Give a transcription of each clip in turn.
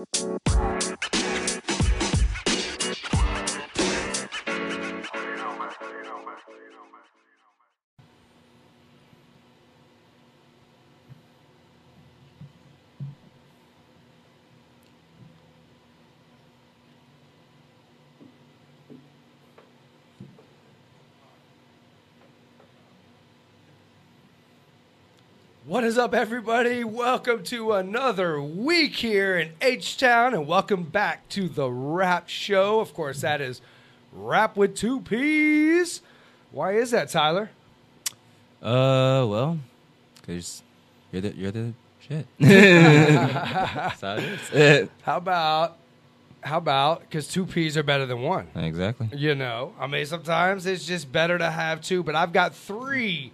Música What is up, everybody? Welcome to another week here in H Town, and welcome back to the Rapp Show. Of course, that is Rapp with Two P's. Why is that, Tyler? Uh, well, because you're the you're the shit. That's how. How about, how about, because two P's are better than one. exactly. You know, I mean, sometimes it's just better to have two, but I've got three.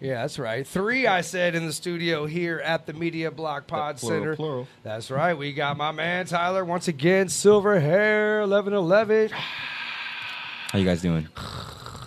Yeah, that's right. Three, I said, in the studio here at the Media Block Pod Plural, Center. plural. That's right. We got my man Tyler once again, Silverhare, 1111. How you guys doing?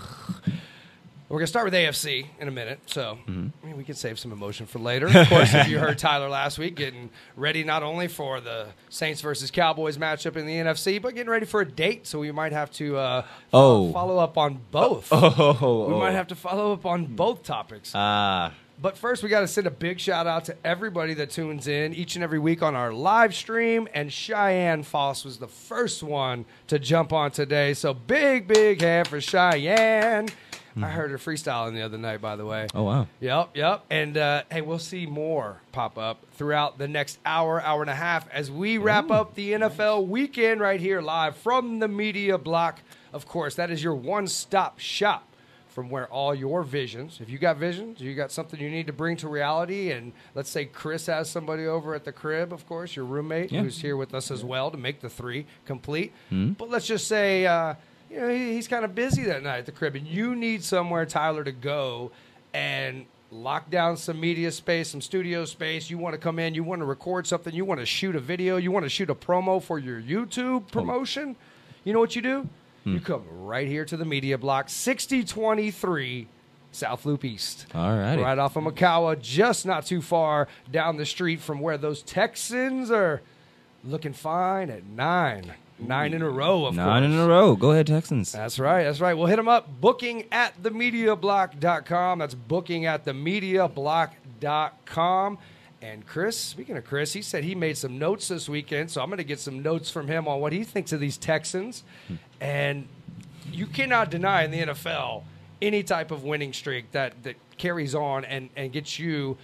We're going to start with AFC in a minute. So, Mm-hmm. I mean, we can save some emotion for later. Of course, if you heard Tyler last week, getting ready not only for the Saints versus Cowboys matchup in the NFC, but getting ready for a date. So, we might have to uh, Oh. follow up on both. Oh, We might have to follow up on both topics. Ah, But first, we got to send a big shout out to everybody that tunes in each and every week on our live stream. And Cheyenne Foss was the first one to jump on today. So big, big hand for Cheyenne. I heard her freestyling the other night, by the way. oh wow. Yep, yep. And uh, hey, we'll see more pop up throughout the next hour, hour and a half as we wrap up the NFL weekend right here live from the media block. Of course, that is your one stop shop from where all your visions, if you got visions, you got something you need to bring to reality, and let's say Chris has somebody over at the crib, of course, your roommate Yeah. who's here with us as well to make the three complete. But let's just say, uh, you know, he, he's kind of busy that night at the crib, and you need somewhere, Tyler, to go and lock down some media space, some studio space. You want to come in, you want to record something, you want to shoot a video, you want to shoot a promo for your YouTube promotion. You know what you do? You hmm. come right here to the media block, 6023 South Loop East. All right. Right off of Mykawa, just not too far down the street from where those Texans are looking fine at nine. Nine in a row, of Nine course. in a row. Go ahead, Texans. That's right. That's right. We'll hit them up. Booking at themediablock.com. That's booking at themediablock.com. And Chris, speaking of Chris, he said he made some notes this weekend. So I'm going to get some notes from him on what he thinks of these Texans. Hmm. And you cannot deny in the NFL any type of winning streak that, that carries on and, and gets you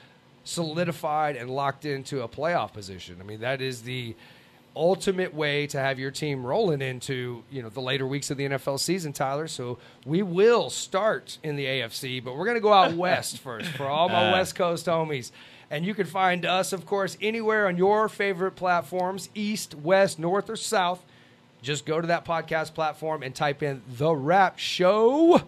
solidified and locked into a playoff position. I mean, that is the ultimate way to have your team rolling into you know the later weeks of the NFL season, Tyler. So we will start in the AFC, but we're going to go out west first for all my uh. West Coast homies. And you can find us, of course, anywhere on your favorite platforms, east, west, north, or south. Just go to that podcast platform and type in the Rapp Show.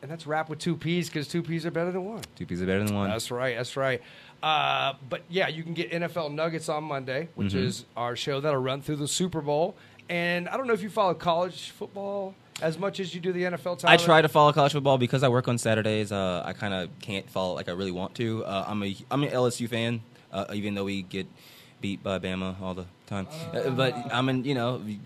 And that's Rapp with two P's because two P's are better than one. Two P's are better than one. That's right. That's right. Uh, but yeah, you can get NFL Nuggets on Monday, which Mm-hmm. is our show that'll run through the Super Bowl. And I don't know if you follow college football as much as you do the NFL. Tyler. I try to follow college football because I work on Saturdays. Uh, I kind of can't follow like I really want to. Uh, I'm a I'm an LSU fan, uh, even though we get beat by Bama all the time. Uh, but I'm in, you know, you,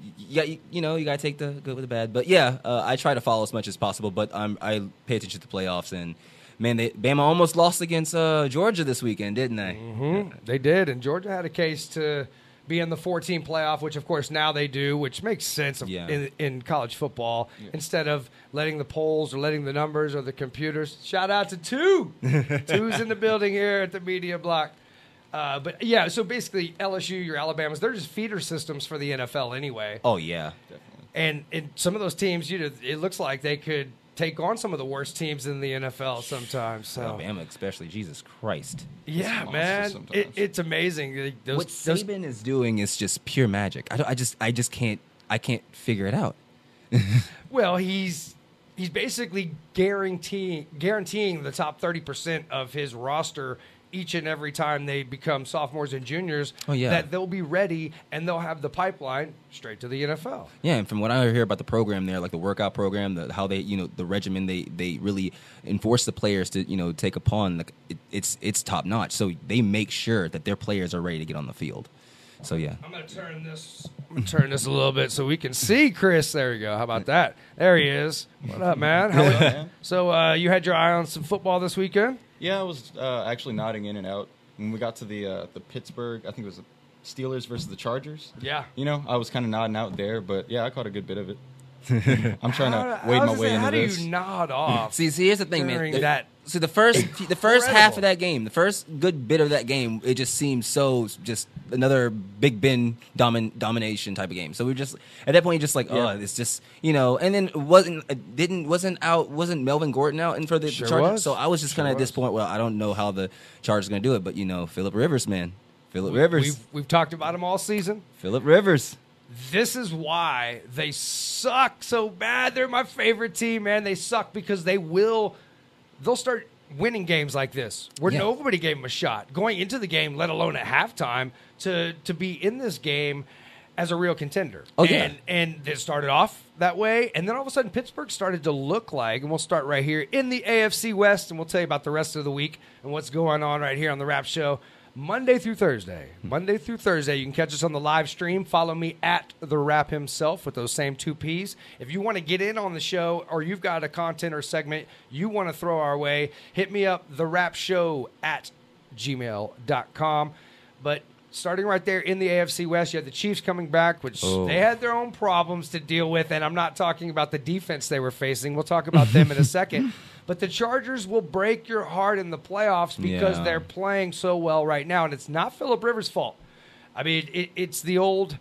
you, you know, you gotta take the good with the bad. But yeah, uh, I try to follow as much as possible. But I'm, I pay attention to the playoffs and. Man, they, Bama almost lost against uh, Georgia this weekend, didn't they? Mhm. They did, and Georgia had a case to be in the 14 playoff, which of course now they do, which makes sense Yeah. in, in college football. Instead of letting the polls or letting the numbers or the computers. Shout out to two, two's in the building here at the media block. Uh, but yeah, so basically LSU, your Alabamas, they're just feeder systems for the NFL anyway. Oh yeah, Definitely. And in some of those teams, you know, it looks like they could take on some of the worst teams in the NFL sometimes. So Alabama especially. Jesus Christ! yeah, man, it, it's amazing. Like, Those, what those Saban is doing is just pure magic. I, don't, I just I just can't I can't figure it out. Well, he's he's basically guaranteeing guaranteeing the top thirty percent of his roster each and every time they become sophomores and juniors. Oh, yeah. that they'll be ready and they'll have the pipeline straight to the NFL. Yeah, and from what I hear about the program there, like the workout program, the, how they, you know, the regimen they they really enforce the players to, you know, take upon. Like it, it's it's top notch. So they make sure that their players are ready to get on the field. So yeah. I'm gonna turn this. I'm gonna turn this a little bit so we can see Chris. There we go. How about that? There he is. What up, man? How man? so uh, you had your eye on some football this weekend? Yeah, I was uh, actually nodding in and out when we got to the uh, the Pittsburgh. I think it was the Steelers versus the Chargers. Yeah. You know, I was kind of nodding out there, but yeah, I caught a good bit of it. I'm trying to wade my way saying, into how this. do you nod off? See, see, here's the thing, man. During The- that see, the first, the first half incredible- of that game, the first good bit of that game, it just seemed so just another Big Ben domin, domination type of game. So we just at that point, just like, oh, Yeah. it's just you know. And then it wasn't uh, didn't wasn't out wasn't Melvin Gordon out and for the Sure Chargers. was. So I was just Sure kind of at this point. Well, I don't know how the Chargers going to do it, but you know, Philip Rivers, man, Philip Rivers, We've we've talked about him all season. Philip Rivers. This is why they suck so bad. They're my favorite team, man. They suck because they will. They'll start winning games like this, where Yeah. nobody gave them a shot going into the game, let alone at halftime, to to be in this game as a real contender. Oh, yeah. and and it started off that way, and then all of a sudden Pittsburgh started to look like, and we'll start right here in the AFC West, and we'll tell you about the rest of the week and what's going on right here on the Rapp Show. Monday through Thursday. Hmm. Monday through Thursday. You can catch us on the live stream. Follow me at the rap himself with those same two P's. If you want to get in on the show or you've got a content or segment you want to throw our way, hit me up the rap show at gmail.com. But starting right there in the AFC West, you had the Chiefs coming back, which Oh. they had their own problems to deal with. And I'm not talking about the defense they were facing. We'll talk about them in a second. But the Chargers will break your heart in the playoffs because Yeah. they're playing so well right now. And it's not Philip Rivers' fault. I mean, it, it's the old.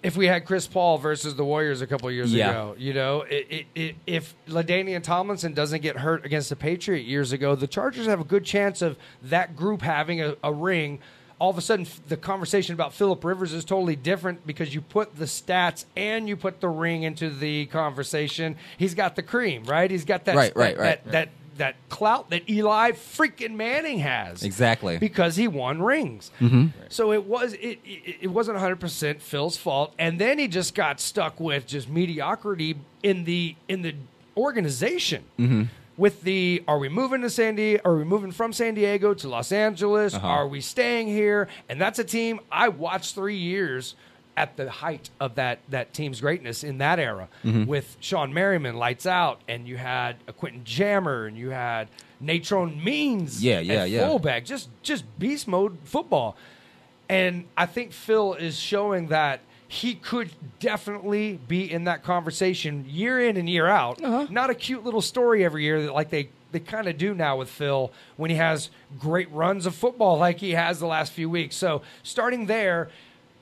If we had Chris Paul versus the Warriors a couple years Yeah. ago, you know, it, it, it, if LaDainian Tomlinson doesn't get hurt against the Patriot years ago, the Chargers have a good chance of that group having a, a ring. All of a sudden, the conversation about Philip Rivers is totally different because you put the stats and you put the ring into the conversation. He's got the cream, right? He's got that Right, right, that, right. that, that clout that Eli freaking Manning has Exactly. because he won rings. Mm-hmm. So it was it, it it wasn't 100 percent Phil's fault, and then he just got stuck with just mediocrity in the in the organization. Mm-hmm. With the are we moving to San Diego? Are we moving from San Diego to Los Angeles? Uh-huh. Are we staying here? And that's a team I watched three years at the height of that that team's greatness in that era mm-hmm. with Shawne Merriman, lights out, and you had a Quentin Jammer, and you had Natron Means, Yeah, yeah, at yeah. fullback, just just beast mode football. And I think Phil is showing that he could definitely be in that conversation year in and year out. Uh-huh. Not a cute little story every year that like they they kind of do now with Phil when he has great runs of football like he has the last few weeks. So starting there.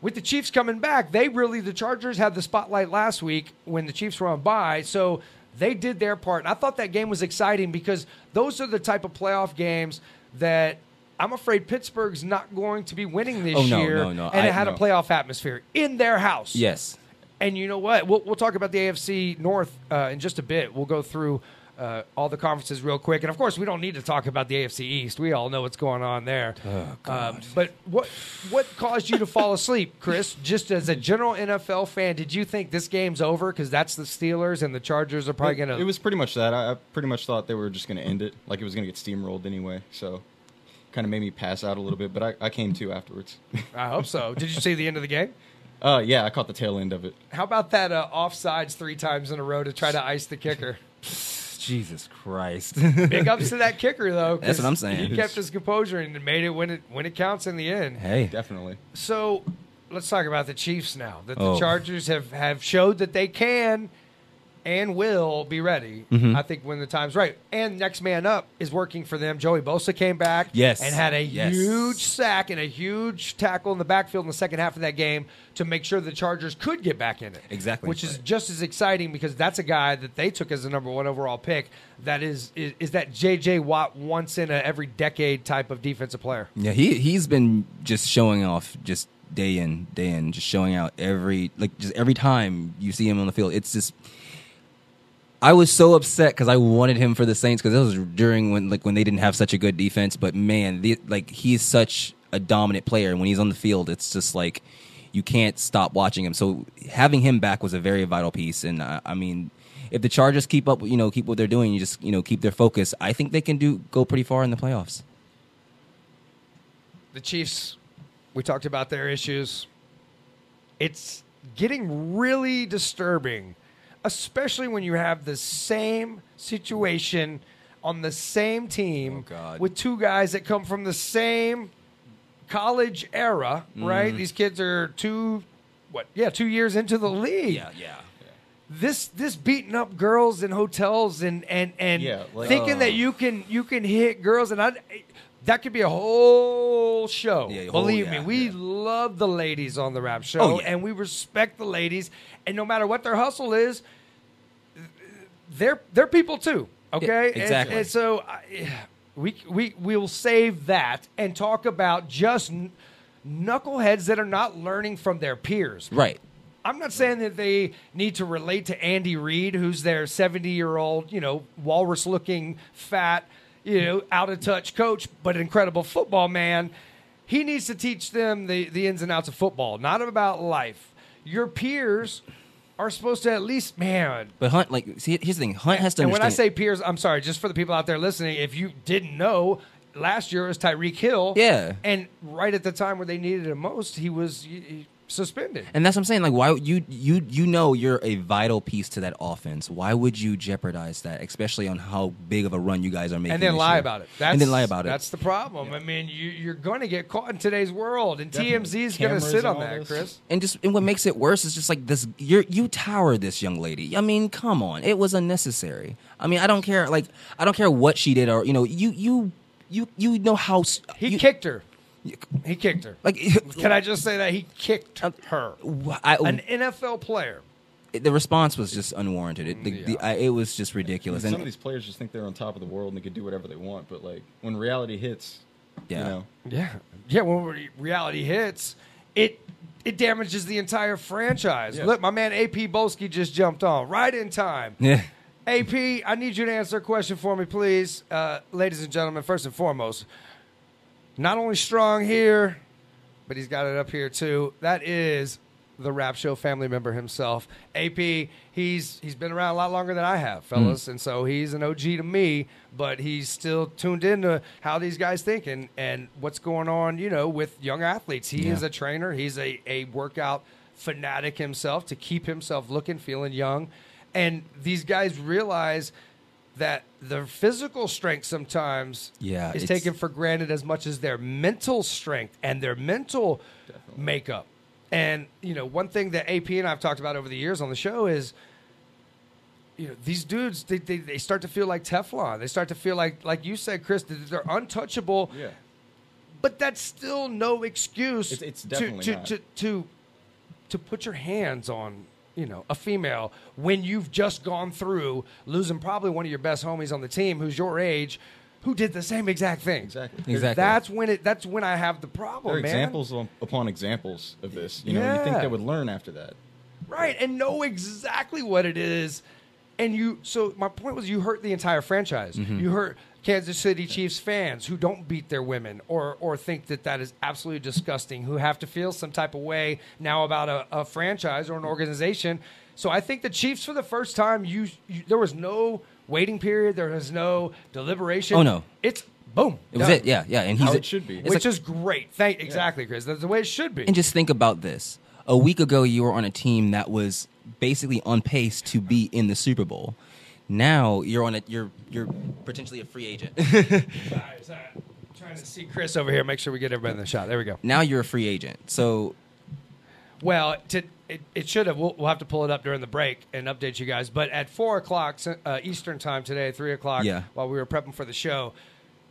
With the Chiefs coming back, they really the Chargers had the spotlight last week when the Chiefs were on bye. So they did their part. And I thought that game was exciting because those are the type of playoff games that I'm afraid Pittsburgh's not going to be winning this Oh, no, year. no, no. And I- it had a playoff atmosphere in their house. Yes. And you know what? We'll, we'll talk about the AFC North uh, in just a bit. We'll go through uh, all the conferences real quick. And of course, we don't need to talk about the AFC East. We all know what's going on there. Um, but what what caused you to fall asleep, Chris? Just as a general NFL fan, did you think this game's over because that's the Steelers and the Chargers are probably going to? it was pretty much that. I, I pretty much thought they were just going to end it, like it was going to get steamrolled anyway. So, kind of made me pass out a little bit, but I, I came to afterwards. I hope so. Did you see the end of the game? uh, yeah, I caught the tail end of it. How about that uh, offsides three times in a row to try to ice the kicker? Jesus Christ. Big ups to that kicker though. That's what I'm saying. He kept his composure and made it when it when it counts in the end. hey. Definitely. So let's talk about the Chiefs now. That the Oh. Chargers have have showed that they can and will be ready. Mm-hmm. I think when the time's right. And next man up is working for them. Joey Bosa came back, Yes. and had a Yes. huge sack and a huge tackle in the backfield in the second half of that game to make sure the Chargers could get back in it. Exactly. which is just as exciting because that's a guy that they took as the number one overall pick. That is is, is that J.J. Watt once in a every decade type of defensive player. Yeah, he he's been just showing off just day in, day in, just showing out every like just every time you see him on the field. It's just I was so upset because I wanted him for the Saints because it was during when like when they didn't have such a good defense. But man, the, like he's such a dominant player, and when he's on the field, it's just like you can't stop watching him. So having him back was a very vital piece, and I, I mean. If the Chargers keep up, you know, keep what they're doing, you just, you know, keep their focus. I think they can do go pretty far in the playoffs. the Chiefs We talked about their issues. It's getting really disturbing, especially when you have the same situation on the same team Oh, with two guys that come from the same college era, right? Mm-hmm. These kids are two, what? Yeah, two years into the league. Yeah, yeah. This this beating up girls in hotels and and and Yeah, like- thinking that Oh. you can you can hit girls and I. That could be a whole show. Yeah, whole- Believe me, we love the ladies on the Rapp show, Oh, and we respect the ladies. And no matter what their hustle is, they're they're people too. Okay, And- exactly. And, so I, we we we'll save that and talk about just knuckleheads that are not learning from their peers. Right. I'm not saying that they need to relate to Andy Reid, who's their 70 year old, you know, walrus looking, fat, you know, out of touch coach, but incredible football man. He needs to teach them the, the ins and outs of football, not about life. Your peers are supposed to at least, man. But Hunt, like, see, here's the thing. Hunt has to And when. I say peers, I'm sorry, just for the people out there listening, if you didn't know, last year it was Tyreek Hill. Yeah. And right at the time where they needed him most, he was he suspended. And that's what I'm saying. Like, why you you you know you're a vital piece to that offense. Why would you jeopardize that, especially on how big of a run you guys are making? and then this lie year? about it. That's, and then lie about it. That's the problem. I mean, you, you're going to get caught in today's world, and TMZ is going to sit on that, this. Chris. and just and what makes it worse is just like this. You're you tower this young lady. I mean, come on, it was unnecessary. I mean, I don't care. Like, I don't care what she did, or you know, you you you you know how s- He you, kicked her. He kicked her. like. Can I just say that he kicked her? I, An NFL player. the response was just unwarranted. It, the, the, I, it was just ridiculous. Some And of these players just think they're on top of the world and they can do whatever they want. But like when reality hits, Yeah. you know, Yeah, yeah. When re- reality hits, it it damages the entire franchise. Yeah. Look, my man AP Bolsky just jumped on right in time. yeah, AP, I need you to answer a question for me, please. Uh, ladies and gentlemen, first and foremost, not only strong here, but he's got it up here too. That is the Rapp Show family member himself. AP, he's he's been around a lot longer than I have, hmm. fellas, and so he's an OG to me, but he's still tuned into how these guys think and, and what's going on, you know, with young athletes. He Yeah. is a trainer, he's a, a workout fanatic himself to keep himself looking, feeling young. And these guys realize that their physical strength sometimes Yeah, is taken for granted as much as their mental strength and their mental makeup. And you know, one thing that AP and I've talked about over the years on the show is, you know, these dudes they, they, they start to feel like Teflon. They start to feel like, like you said, Chris, they're untouchable. yeah, But that's still no excuse It's- it's to, definitely to, not. to to to put your hands on you know a female when you've just gone through losing probably one of your best homies on the team who's your age who did the same exact thing exactly. Exactly. that's when it that's when i have the problem There are man examples on- upon examples of this. You know, you think Yeah. they would learn after that. right and know exactly what it is and you so my point was you hurt the entire franchise Mm-hmm. you hurt kansas city chiefs fans who don't beat their women or or think that that is absolutely disgusting who have to feel some type of way now about a, a franchise or an organization so i think the chiefs for the first time you, you there was no waiting period there was no deliberation Oh, no. it's boom it was done. it. Yeah, yeah. And he's How it should be. it's which like- is great thank exactly chris that's the way it should be And just think about this. A week ago, you were on a team that was basically on pace to be in the Super Bowl. Now you're on a you're you're potentially a free agent. Sorry, sorry. trying to see chris over here make sure we get everybody in the shot there we go now you're a free agent. So Well, to, it, it should have. We'll, we'll have to pull it up during the break and update you guys. But at four o'clock uh, Eastern time today, three o'clock, Yeah. while we were prepping for the show,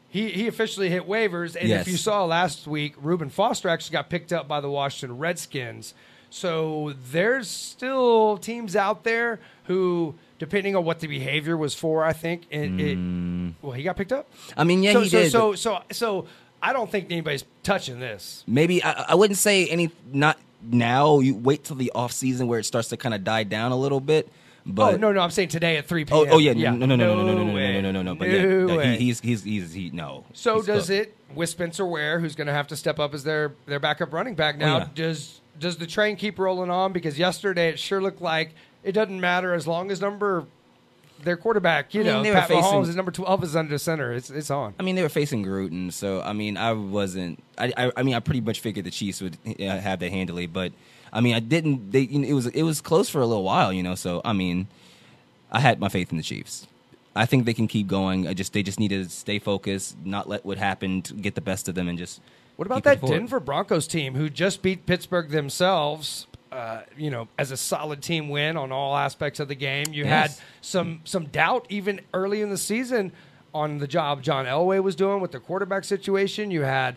he he officially hit waivers. And Yes. if you saw last week, Reuben Foster actually got picked up by the Washington Redskins. So there's still teams out there who, depending on what the behavior was for, I think it. it well, he got picked up. I mean, yeah, so, he so, did. So so so I don't think anybody's touching this. maybe I, I wouldn't say any not now. You wait till the off season where it starts to kind of die down a little bit. But oh no, no, I'm saying today at 3 p.m. Oh, oh yeah, no, no, no, no, no, no, no, no, way. no, no, no, no. But No yeah, yeah, way. he, he's he's he's he no. so He's does cooked. it with Spencer Ware, who's going to have to step up as their their backup running back now? Oh, yeah. Does does the train keep rolling on? Because yesterday it sure looked like it doesn't matter as long as number their quarterback, you I mean, know, they were Pat Mahomes facing- is number twelve is under center. It's it's on. I mean, they were facing Gruden, so I mean, I wasn't. I, I, I mean, I pretty much figured the Chiefs would uh, have that handily, but I mean, I didn't. They, you know, it was it was close for a little while, you know. So I mean, I had my faith in the Chiefs. I think they can keep going. I just they just need to stay focused, not let what happened get the best of them, and just. What about that. Denver Broncos team who just beat Pittsburgh themselves? Uh, you know, as a solid team win on all aspects of the game. You Yes. had some some doubt even early in the season on the job John Elway was doing with the quarterback situation. You had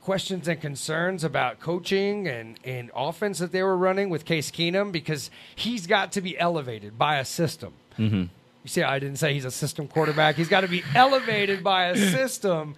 questions and concerns about coaching and, and offense that they were running with Case Keenum because he's got to be elevated by a system. Mm-hmm. You see, I didn't say he's a system quarterback. He's got to be elevated by a system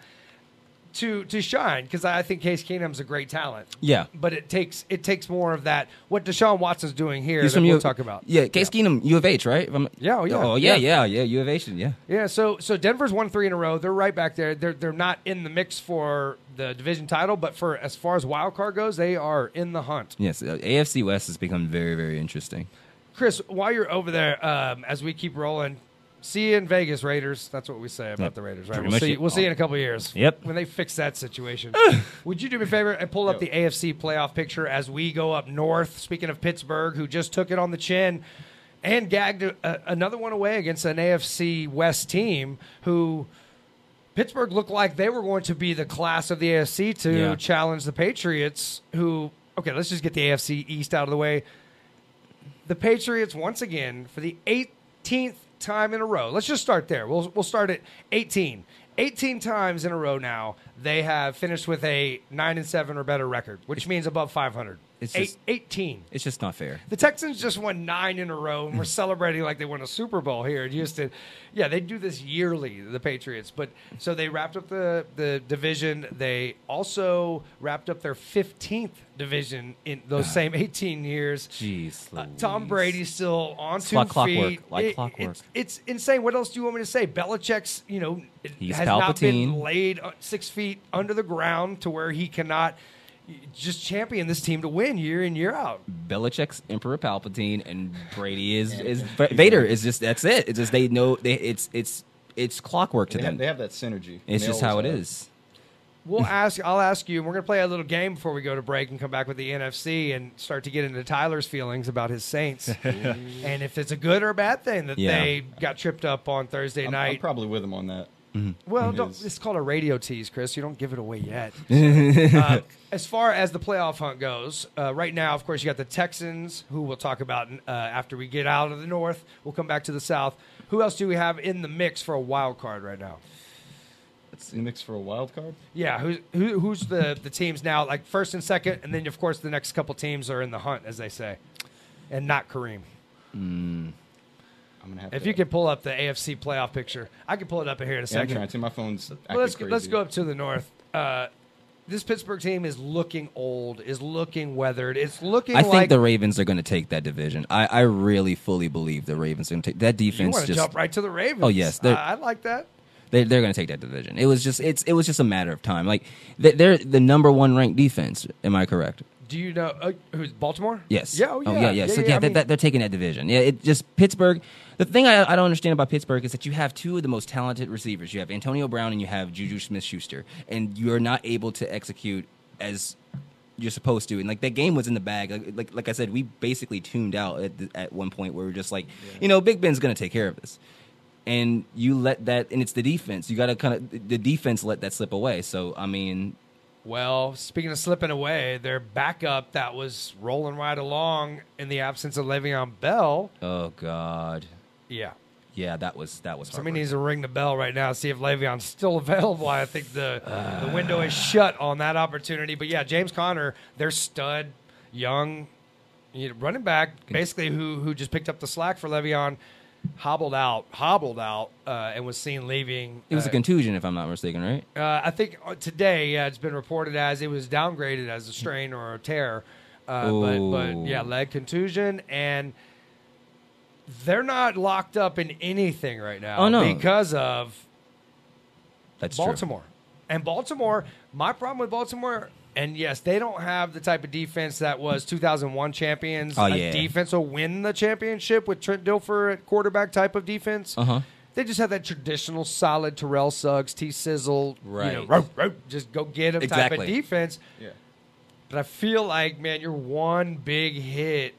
to to shine because I think Case Keenum's a great talent. Yeah. but it takes it takes more of that. What Deshaun Watson's doing here that we'll U- talk about. Yeah, Case Keenum, U of H, right? Yeah, oh, yeah. Oh yeah, Yeah. yeah, yeah, U of H, yeah. Yeah, so so Denver's won three in a row. They're right back there. They're they're not in the mix for the division title, but for as far as wild card goes, they are in the hunt. Yes, uh, AFC West has become very, very interesting. Chris, while you're over there, um, as we keep rolling, see you in Vegas, Raiders. That's what we say about Yep. the Raiders, right? Pretty We'll much see. it. We'll see you in a couple of years. Yep. When they fix that situation, would you do me a favor and pull up the AFC playoff picture as we go up north? Speaking of Pittsburgh, who just took it on the chin and gagged a, another one away against an AFC West team who. Pittsburgh looked like they were going to be the class of the AFC to Yeah. challenge the Patriots, who, okay, let's just get the AFC East out of the way the Patriots once again for the 18th time in a row. Let's just start there. We'll we'll start at 18. 18 times in a row now they have finished with a 9 and 7 or better record, which means above 500. It's Eight, just- 18. It's just not fair. The Texans just won 9 in a row and we're celebrating like they won a Super Bowl here in Houston. Yeah, they do this yearly, the Patriots. But so they wrapped up the the division. They also wrapped up their 15th division in those same 18 years. Jeez, Uh, Tom Louise. Brady's still on It's two like clockwork, feet. like clockwork. It's, it's insane. What else do you want me to say? Belichick's, you know, He's has not been Palpatine. laid uh, six feet under the ground to where he cannot just champion this team to win year in year out. Belichick's Emperor Palpatine and Brady is is Vader is just that's it. It's just they know they it's it's it's clockwork to They them. have, they have that synergy. it's just how it have. is. We'll ask. I'll ask you. and We're going to play a little game before we go to break and come back with the NFC and start to get into Tyler's feelings about his Saints and if it's a good or a bad thing that Yeah. they got tripped up on Thursday I'm, night. I'm probably with him on that. Well, It it's called a radio tease, Chris. You don't give it away yet. uh, as far as the playoff hunt goes, uh, right now, of course, you got the Texans, who we'll talk about uh, after we get out of the North. We'll come back to the South. Who else do we have in the mix for a wild card right now? In the mix for a wild card. Yeah, who, who, who's the, the teams now? Like first and second, and then of course the next couple teams are in the hunt, as they say, and not Kareem. I'm gonna have If to, you can pull up the AFC playoff picture, I can pull it up here in a second. yeah, I'm second. trying to. My phone's Well, let's crazy. let's go up to the north. Uh, this Pittsburgh team is looking old, is looking weathered. It's looking I think the Ravens are going to take that division. I, I really fully believe the Ravens are going to take that defense. want to Just jump right to the Ravens. Oh, yes, I, I like that. they, they're going to take that division. It was just it's it was just a matter of time. Like they- they're the number one ranked defense. Am I correct? Do you know uh, who's Baltimore? Yes. Yeah. Oh yeah. yeah, yeah. So yeah, I they- mean, they- they're taking that division. Yeah, it just Pittsburgh. The thing I, I don't understand about Pittsburgh is that you have two of the most talented receivers. You have Antonio Brown and you have Juju Smith-Schuster, and you are not able to execute as you're supposed to. And like that game was in the bag. Like like, like I said, we basically tuned out at, the, at one point where we are just like, you know, Big Ben's going to take care of this. And you let that, and it's the defense. You got to kind of the defense let that slip away. So I mean, well, speaking of slipping away, their backup that was rolling right along in the absence of Le'Veon Bell. oh god, Yeah. yeah, that was that was. Somebody needs to ring the bell right now, see if Le'Veon's still available. I think the the window is shut on that opportunity. But yeah, James Conner, their stud, young, you know, running back, basically who who just picked up the slack for Le'Veon, hobbled out, hobbled out, uh, and was seen leaving. It was uh, a contusion, if I'm not mistaken, right? uh, I think uh, today, yeah, it's been reported as it was downgraded as a strain or a tear. Uh, but, but yeah, leg contusion, and they're not locked up in anything right now Oh, no. because of That's true. Baltimore. And Baltimore, my problem with Baltimore And yes, they don't have the type of defense that was 2001 champions. Oh, A yeah. defense will win the championship with Trent Dilfer at quarterback type of defense. Uh huh. They just have that traditional solid Terrell Suggs, T Sizzle, you know, Right. row, row, just go get him type of defense. Yeah. But I feel like, man, you're one big hit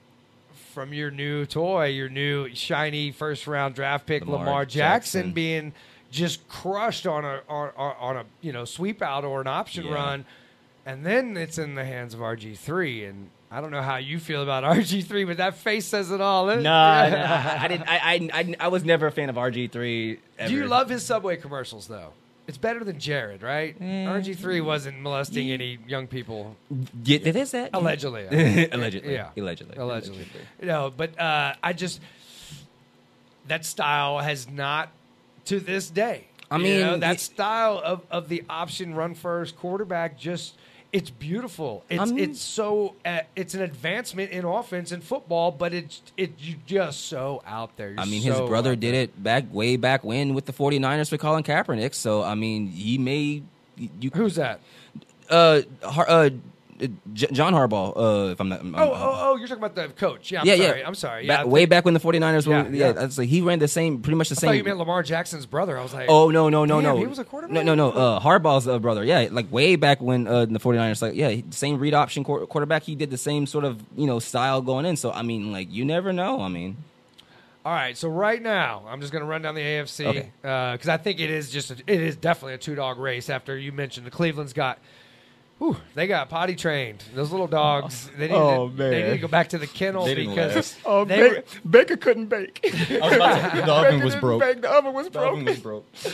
from your new toy, your new shiny first round draft pick, Lamar, Lamar Jackson, Jackson. being just crushed on a on, on a you know sweep out or an option Yeah. run, and then it's in the hands of RG three. And I don't know how you feel about RG three, but that face says it all. Nah, I, I didn't. I, I, I, I was never a fan of RG three. Do you love his Subway commercials though? It's better than Jared, right? Eh. RG three wasn't molesting any young people. Yeah, it is that Allegedly. allegedly. Yeah. Allegedly. Allegedly. No, but uh, I just that style has not to this day. I You mean, know, that it- style of, of the option run first quarterback just it's beautiful. It's mean- it's so uh, it's an advancement in offense and football, but it's it you just so out there. You're I mean, his brother did there. it back way back when with the 49ers for Colin Kaepernick. So I mean, he may you Who's that? uh, uh J- John Harbaugh. Uh, if I'm not. I'm- Oh, oh, oh! You're talking about the coach. Yeah, I'm yeah, sorry. yeah. I'm sorry. Yeah, way back when the 49ers were. Yeah, Yeah, yeah. like he ran the same, pretty much the I same. thought you meant Lamar Jackson's brother. I was like, Oh no no no Damn, no! he was a quarterback? No no no! Uh, Harbaugh's uh, brother, yeah, like way back when uh, the 49ers, like yeah, same read option quar- quarterback. He did the same sort of you know style going in. So I mean, like you never know. I mean, All right, so right now I'm just going to run down the AFC Okay. because I think it is just a, it is definitely a two dog race. After you mentioned the Cleveland's got, whew, they got potty trained. Those little dogs. They need, Oh, to, they need to go back to the kennel They because oh, they were, Baker couldn't bake. I was about to, the oven was broke. the oven was The oven was broke.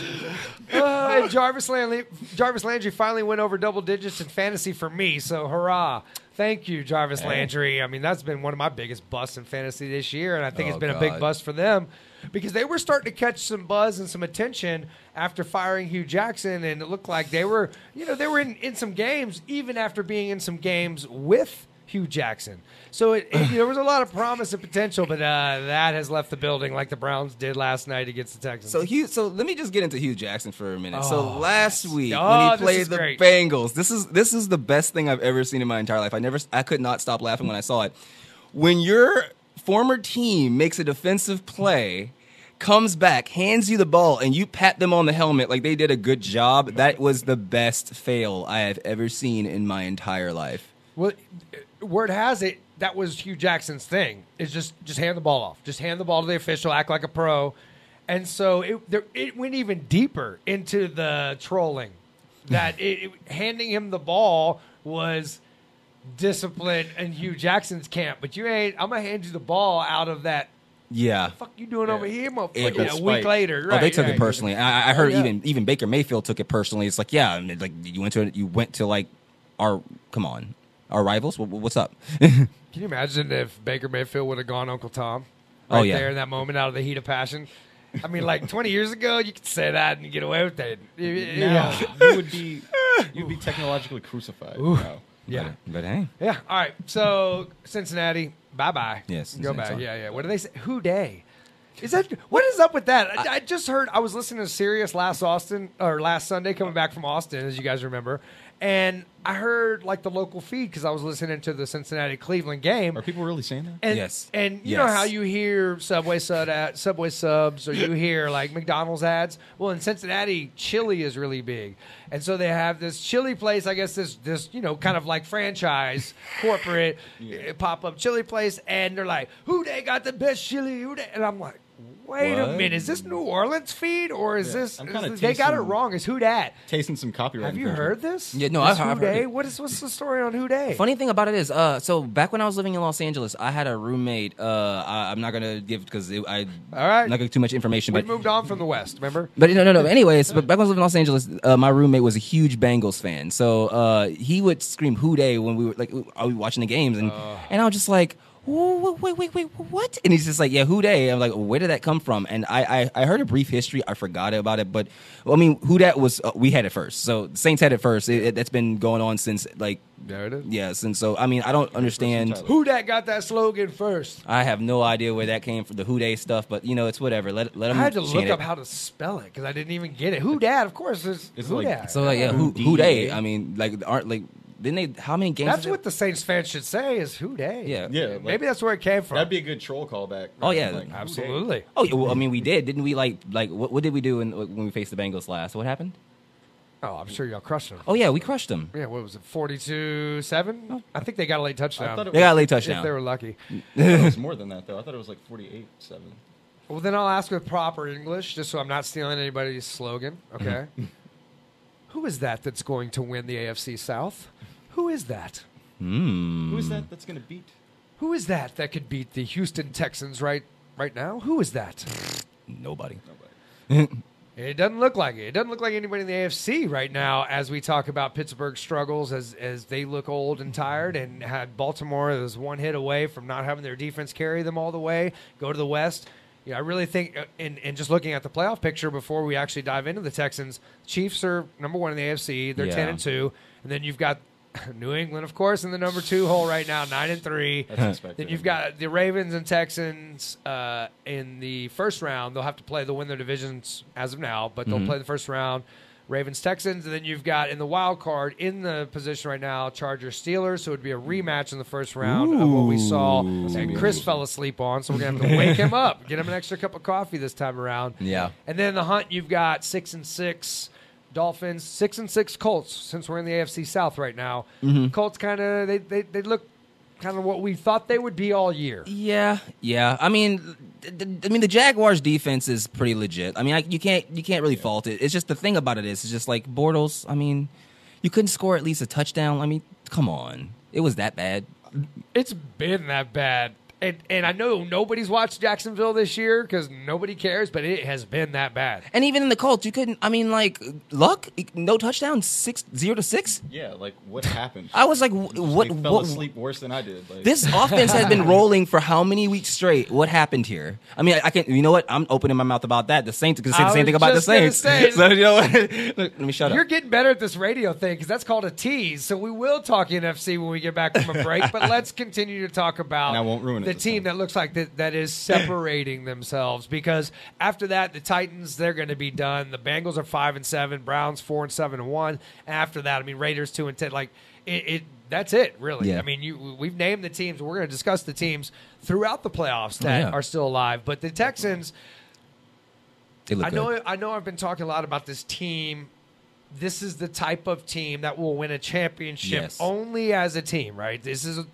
Uh, and Jarvis Landry, Jarvis Landry finally went over double digits in fantasy for me. So hurrah! Thank you, Jarvis Landry. I mean, that's been one of my biggest busts in fantasy this year, and I think Oh, it's been a big bust for them because they were starting to catch some buzz and some attention after firing Hue Jackson, and it looked like they were, you know, they were in, in some games even after being in some games with. Hue Jackson. So it, it- there was a lot of promise and potential, but uh, that has left the building like the Browns did last night against the Texans. so Hue. So let me just get into Hue Jackson for a minute. so Oh, last week Oh, when he played the great. Bengals, this is this is the best thing I've ever seen in my entire life. I never, I could not stop laughing when I saw it. When your former team makes a defensive play. Comes back, hands you the ball, and you pat them on the helmet like they did a good job. That was the best fail I have ever seen in my entire life. Well, word has it that was Hue Jackson's thing. Is just just hand the ball off, just hand the ball to the official, act like a pro, and so it there, it went even deeper into the trolling. That it, it- handing him the ball was discipline in Hue Jackson's camp, but you ain't. I'm gonna hand you the ball out of that. Yeah, Fuck you doing over here, motherfucker? It Yeah, a week spite. later, oh, they took right. it personally. I, I heard Oh, yeah. even even Baker Mayfield took it personally. It's like, yeah, I mean, like you went to you went to like our come on, our rivals. What, what's up? Can you imagine if Baker Mayfield would have gone Uncle Tom? Oh, Right yeah. there in that moment, out of the heat of passion. I mean, like 20 years ago, you could say that and get away with it. Now Yeah. you would be you'd be technologically crucified. Yeah. but, but hey, Yeah. All right. So Cincinnati, bye bye. Yes, Go back. Yeah, yeah. What do they say? Who Dey? Is that what is up with that? I, I just heard. I was listening to Sirius last Austin or last Sunday, coming back from Austin, as you guys remember, and I heard like the local feed because I was listening to the Cincinnati Cleveland game. Are people really saying that? And, Yes. And you know how you hear Subway sub ad, Subway subs or you hear like McDonald's ads? Well, in Cincinnati, chili is really big. And so they have this chili place, I guess this this, you know, kind of like franchise corporate eh, pop up chili place and they're like, "Who they got the best chili? Who they?" And I'm like, Wait a minute, is this New Orleans feed or is Yeah, this? I'm is kinda they got it wrong. Is who dat? Tasting some copyright. Have you infringement. heard this? Yeah, no, This I've- I've Who heard it. What is what's the story on Who Dey? Funny thing about it is, uh, so back when I was living in Los Angeles, I had a roommate. Uh, I, I'm not gonna give because I, All right. I'm not gonna give too much information, We but moved on from the West. Remember? But no, no, no. Anyways, but back when I was living in Los Angeles, uh, my roommate was a huge Bengals fan. So uh, he would scream "Who Dey" when we were like, I was watching the games, and and I was just like. "Whoa, Wait, wait, wait, what? And he's just like, yeah, who dey? I'm like, where did that come from? And I, I, I heard a brief history. I forgot about it, but well, I mean, who that was? Uh, we had it first. So Saints had it first. It, it, that's been going on since like, There it is. yeah, since so. I mean, I don't understand. Who that got that slogan first? I have no idea where that came from, the who dey stuff. But you know, it's whatever. Let let I them. had to look it. up how to spell it because I didn't even get it. Who dat? Of course, it's It's who like- dat. So like yeah, who Who who they? I mean, like aren't like Then they how many games? That's did what the Saints fans should say is who dey. Yeah. Yeah, like- Maybe that's where it came from. That'd be a good troll callback. Oh, yeah. Like, Absolutely. Oh, yeah, well, I mean, we did, didn't we? Like, like what, what did we do in, when we faced the Bengals last? What happened? Oh, I'm sure y'all crushed them. Oh yeah, we crushed them. Yeah, what was it, 42 7? I think they got a late touchdown. thought it They got a late touchdown. if touchdown. they were lucky. It was more than that though. I thought it was like 48 7. Well, then I'll ask with proper English, just so I'm not stealing anybody's slogan. Okay. Who is that that's going to win the AFC South? Who is that? Hmm. Who is that that's going to beat? Who is that that could beat the Houston Texans right right now? Who is that? Nobody. Nobody. It doesn't look like it. It doesn't look like anybody in the AFC right now as we talk about Pittsburgh's struggles as as they look old and tired and had Baltimore as one hit away from not having their defense carry them all the way, go to the West. Yeah, I really think, uh, in, in just looking at the playoff picture before we actually dive into the Texans, Chiefs are number one in the AFC. They're Yeah. ten and two, and then you've got New England, of course, in the number two hole right now, nine and three. Then you've got the Ravens and Texans uh, in the first round. They'll have to play. They'll win their divisions as of now, but they'll play the first round. Ravens Texans, and then you've got in the wild card in the position right now, Chargers Steelers. So it'd be a rematch in the first round of what we saw and Chris fell asleep on. So we're gonna have to wake him up, get him an extra cup of coffee this time around. Yeah. And then the hunt, you've got six and six Dolphins, six and six Colts. Since we're in the AFC South right now, mm-hmm. Colts kind of they, they they look kind of what we thought they would be all year. Yeah, yeah. I mean, I mean, the Jaguars' defense is pretty legit. I mean, I, you can't you can't really fault it. It's just the thing about it is, it's just like Bortles. I mean, you couldn't score at least a touchdown. I mean, come on, it was that bad. It's been that bad. And, and I know nobody's watched Jacksonville this year because nobody cares, but it has been that bad. And even in the Colts, you couldn't. I mean, like luck, no touchdown, six zero to six. Yeah, like what happened? I was like, wh- what? They fell what asleep worse than I did. Like, This offense has been rolling for how many weeks straight? What happened here? I mean, I, I can. You know what? I'm opening my mouth about that. The Saints can say I the same thing about the just gonna Saints. say- so you know what? Look, let me shut You're up. getting better at this radio thing because that's called a tease. So we will talk NFC when we get back from a break, but let's continue to talk about And I won't ruin it the team that looks like that, that is separating themselves because after that, the Titans they're going to be done. The Bengals are five and seven, Browns four and seven and one. After that, I mean Raiders two and ten. Like it, it that's it really. Yeah. I mean you we've named the teams. We're going to discuss the teams throughout the playoffs that yeah. are still alive, but the Texans. They look I know. good. I know. I've been talking a lot about this team. This is the type of team that will win a championship Yes. only as a team, right? This is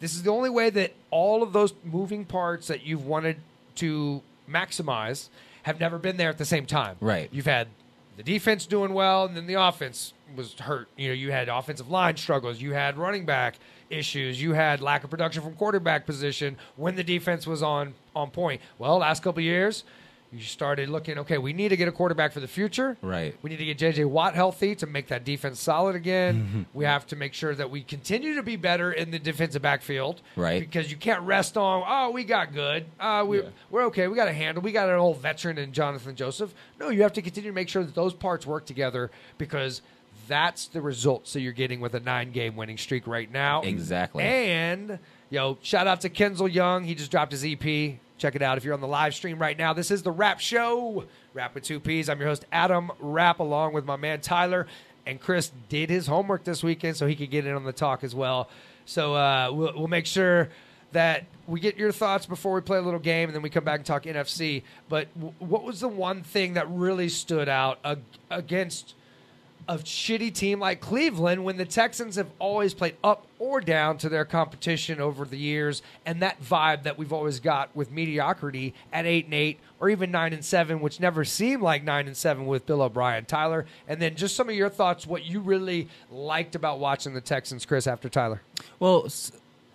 this is the only way that all of those moving parts that you've wanted to maximize have never been there at the same time. Right. You've had the defense doing well, and then the offense was hurt. You know, you had offensive line struggles. You had running back issues. You had lack of production from quarterback position when the defense was on on point. Well, last couple of years, you started looking. Okay, we need to get a quarterback for the future. Right. We need to get J.J. Watt healthy to make that defense solid again. we have to make sure that we continue to be better in the defensive backfield. Right. Because you can't rest on, oh, we got good. Uh, we, Yeah. We're okay. We got a handle. We got an old veteran in Jonathan Joseph. No, you have to continue to make sure that those parts work together because that's the results that you're getting with a nine game winning streak right now. Exactly. And, yo, shout out to Kenzel Young. He just dropped his EP. Check it out if you're on the live stream right now. This is the Rapp Show. Rapp with two P's. I'm your host, Adam Rapp, along with my man Tyler. And Chris did his homework this weekend so he could get in on the talk as well. So uh, we'll, we'll make sure that we get your thoughts before we play a little game and then we come back and talk NFC. But w- what was the one thing that really stood out ag- against a shitty team like Cleveland when the Texans have always played up or down to their competition over the years, and that vibe that we've always got with mediocrity at eight and eight or even nine and seven, which never seemed like nine and seven with Bill O'Brien, Tyler, and then just some of your thoughts, what you really liked about watching the Texans, Chris, after Tyler. Well,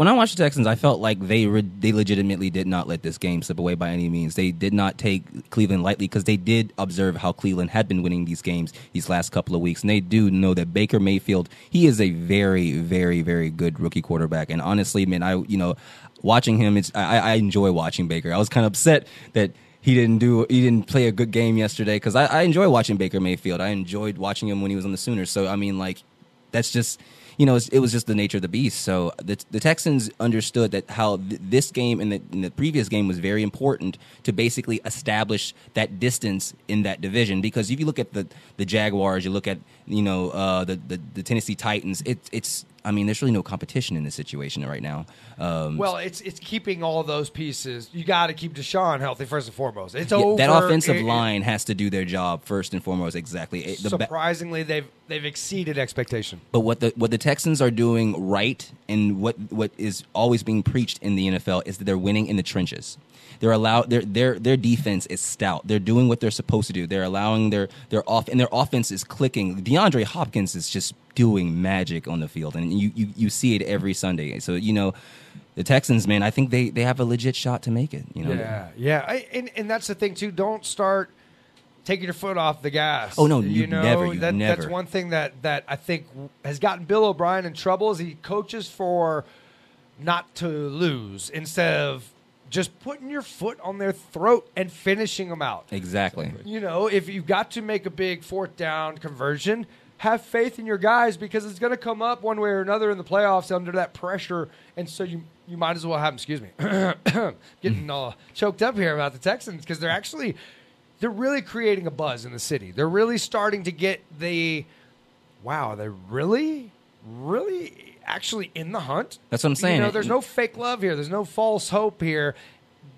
when I watched the Texans, I felt like they re- they legitimately did not let this game slip away by any means. They did not take Cleveland lightly because they did observe how Cleveland had been winning these games these last couple of weeks, and they do know that Baker Mayfield he is a very very very good rookie quarterback. And honestly, man, I you know watching him, it's I, I enjoy watching Baker. I was kind of upset that he didn't do he didn't play a good game yesterday because I, I enjoy watching Baker Mayfield. I enjoyed watching him when he was on the Sooners. So I mean, like that's just you know, it was just the nature of the beast. So the, the Texans understood that how th- this game and the, and the previous game was very important to basically establish that distance in that division. Because if you look at the, the Jaguars, you look at you know uh, the, the the Tennessee Titans, it, it's I mean, there's really no competition in this situation right now. Um, Well, it's it's keeping all those pieces. You got to keep Deshaun healthy first and foremost. It's yeah, over. that offensive It- line has to do their job first and foremost. Exactly. It- the ba- surprisingly, they've they've exceeded expectation. But what the what the Texans are doing right, and what what is always being preached in the NFL is that they're winning in the trenches. They're allowed their their their defense is stout. They're doing what they're supposed to do. They're allowing their their off and their offense is clicking. DeAndre Hopkins is just doing magic on the field, and you you, you see it every Sunday. So you know. The Texans, man, I think they, they have a legit shot to make it. You know, Yeah, yeah, I, and and that's the thing too. Don't start taking your foot off the gas. Oh, no, you you know never, you that, That's one thing that that I think has gotten Bill O'Brien in trouble. Is he coaches for not to lose instead of just putting your foot on their throat and finishing them out. exactly. You know, if you've got to make a big fourth down conversion, have faith in your guys because it's going to come up one way or another in the playoffs under that pressure, and so you you might as well have. Excuse me, getting all choked up here about the Texans because they're actually they're really creating a buzz in the city. They're really starting to get the wow. They're really, really actually in the hunt. That's what I'm saying. You know, there's no fake love here. There's no false hope here.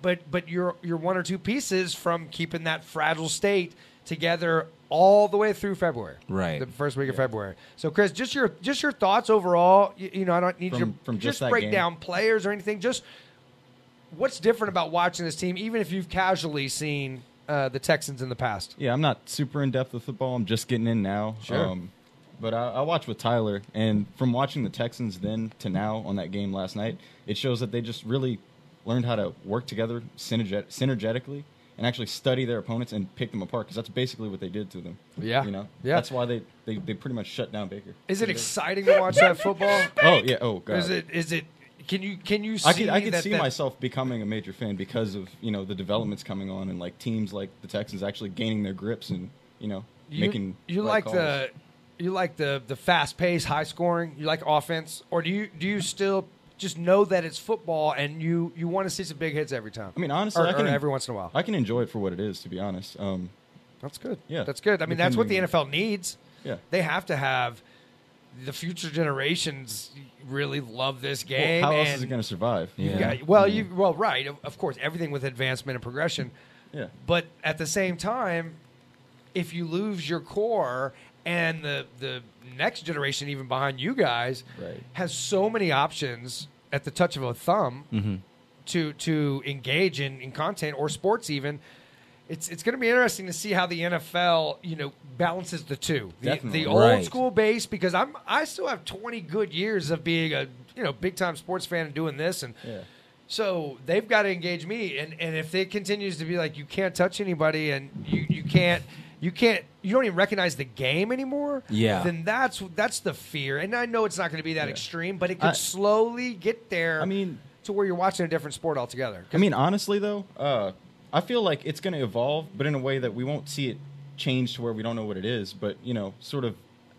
But but you're you're one or two pieces from keeping that fragile state together all the way through February. Right. The first week of February. So Chris, just your just your thoughts overall. You, you know, I don't need From- your from just that break game? down players or anything. Just what's different about watching this team, even if you've casually seen uh, the Texans in the past. Yeah, I'm not super in depth with football. I'm just getting in now. Sure. Um, but I, I watch with Tyler, and from watching the Texans then to now on that game last night, it shows that they just really learned how to work together synerget- synergetically and actually study their opponents and pick them apart because that's basically what they did to them. Yeah. you know, Yeah. That's why they, they, they pretty much shut down Baker. Is it exciting to watch that football? Oh yeah. Oh god. Is it is it can you can you see I could I could that, see that- myself becoming a major fan because of you know the developments coming on and like teams like the Texans actually gaining their grips and you know you, making you right like calls. the you like the the fast pace, high scoring. You like offense, or do you do you still just know that it's football and you you want to see some big hits every time? I mean, honestly, or, I can every once in a while. I can enjoy it for what it is, to be honest. Um, that's good. Yeah. that's good. I mean, that's what the NFL needs. yeah. They have to have the future generations really love this Well, game. how else is it going to survive? Yeah. got- well, you well, right. Of, of course, everything with advancement and progression. Yeah. But at the same time, if you lose your core and the the next generation, even behind you guys, Right. has so many options at the touch of a thumb Mm-hmm. to to engage in, in content or sports even. It's it's going to be interesting to see how the NFL you know balances the two. The, the old Right. school base because I'm I still have 20 good years of being a you know big time sports fan and doing this and Yeah. so they've got to engage me, and, and if it continues to be like you can't touch anybody and you, you can't you can't you don't even recognize the game anymore, Yeah. then that's that's the fear. And I know it's not going to be that Yeah. extreme, but it could I- slowly get there. I mean- to where you're watching a different sport altogether. I mean, honestly, though, uh, I feel like it's going to evolve, but in a way that we won't see it change to where we don't know what it is, but, you know, sort of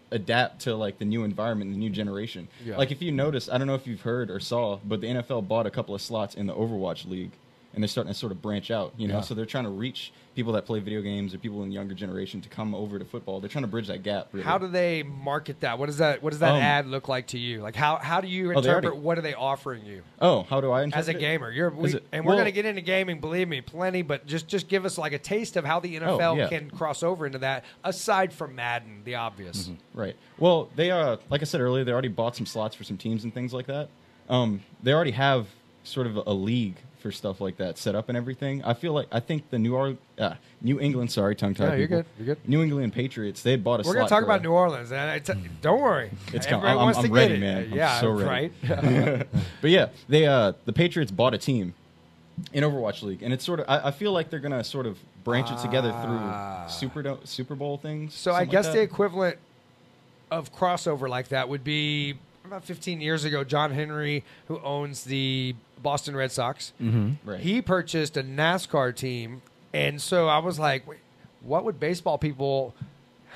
adapt to like the new environment, the new generation. Yeah. Like if you notice, I don't know if you've heard or saw, but the NFL bought a couple of slots in the Overwatch League. And they're starting to sort of branch out, you know. Yeah. So they're trying to reach people that play video games or people in the younger generation to come over to football. They're trying to bridge that gap. Really. how do they market that? What does that what does that Um, ad look like to you? Like how how do you Oh, interpret already- what are they offering you? Oh, how do I interpret as a gamer. You're we, it- and we're well- going to get into gaming, believe me, plenty. But just just give us like a taste of how the NFL Oh, yeah. can cross over into that. Aside from Madden, the obvious. Right. Well, they uh, like I said earlier, they already bought some slots for some teams and things like that. Um, they already have sort of a league for stuff like that set up and everything. I feel like I think the New Orleans, uh, New England, sorry, tongue tied. No, you're good. You're good. New England Patriots. They had bought a. We're going to talk about a- New Orleans. And t- don't worry, It's com- I'm- I'm ready, it. man. I'm yeah, so ready. right. But yeah, they uh, the Patriots bought a team in Overwatch League, and it's sort of. I, I feel like they're gonna sort of branch it together Ah. through Super Super Bowl things. So I something like guess the equivalent of crossover like that would be about 15 years ago. John Henry, who owns the Boston Red Sox, Mm-hmm. Right. he purchased a NASCAR team, and so I was like, what would baseball people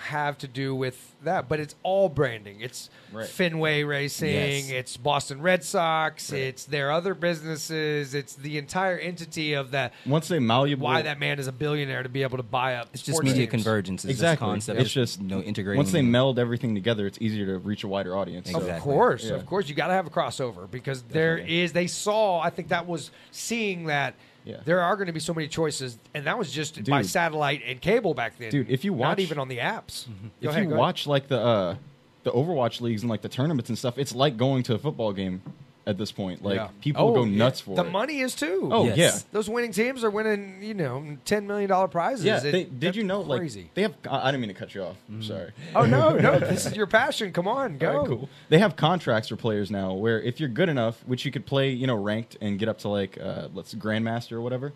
have to do with that, but it's all branding. It's Right. Fenway Racing, Yes. it's Boston Red Sox, Right. it's their other businesses, it's the entire entity of that. Once they malleable, Why that man is a billionaire to be able to buy up. It's just media teams. convergence. It's Exactly. this concept. It's just you know integrating. once they meld everything together, it's easier to reach a wider audience. So- Of course, Yeah. of course, you got to have a crossover because there Definitely. is. They saw. I think that was seeing that Yeah. there are going to be so many choices, and that was just by satellite and cable back then. Dude, if you not watch- even on the apps. Go if ahead, you go ahead. watch like the uh, the Overwatch leagues and like the tournaments and stuff, it's like going to a football game at this point. Like Yeah. people Oh, go yeah. nuts for it. the it. money is too. Oh Yes. yeah, those winning teams are winning. You know, ten million dollar prizes. yeah. It- They, did that's you know crazy? like they have? I I didn't mean to cut you off. I'm sorry. oh no, no, this is your passion. Come on, go. All right, cool. They have contracts for players now where if you're good enough, which you could play, you know, ranked and get up to like uh, let's grandmaster or whatever.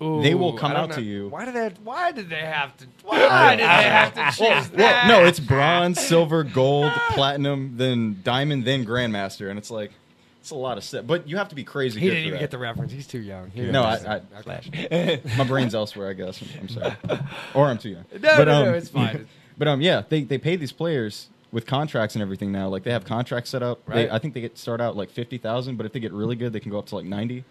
They will Ooh, come I don't out to know. you. Why did they? Why did they have to? Why did they have to choose Well, that? no, it's bronze, silver, gold, platinum, then diamond, then grandmaster, and it's like it's a lot of stuff. But you have to be crazy. He good didn't even that. get the reference. He's too young. He No, I. I my brain's elsewhere. I guess. I'm sorry, or I'm too young. No, but, no, um, no, it's fine. But um, yeah, they they pay these players with contracts and everything now. Like they have contracts set up. They, I think they get start out like fifty thousand, but if they get really good, they can go up to like ninety.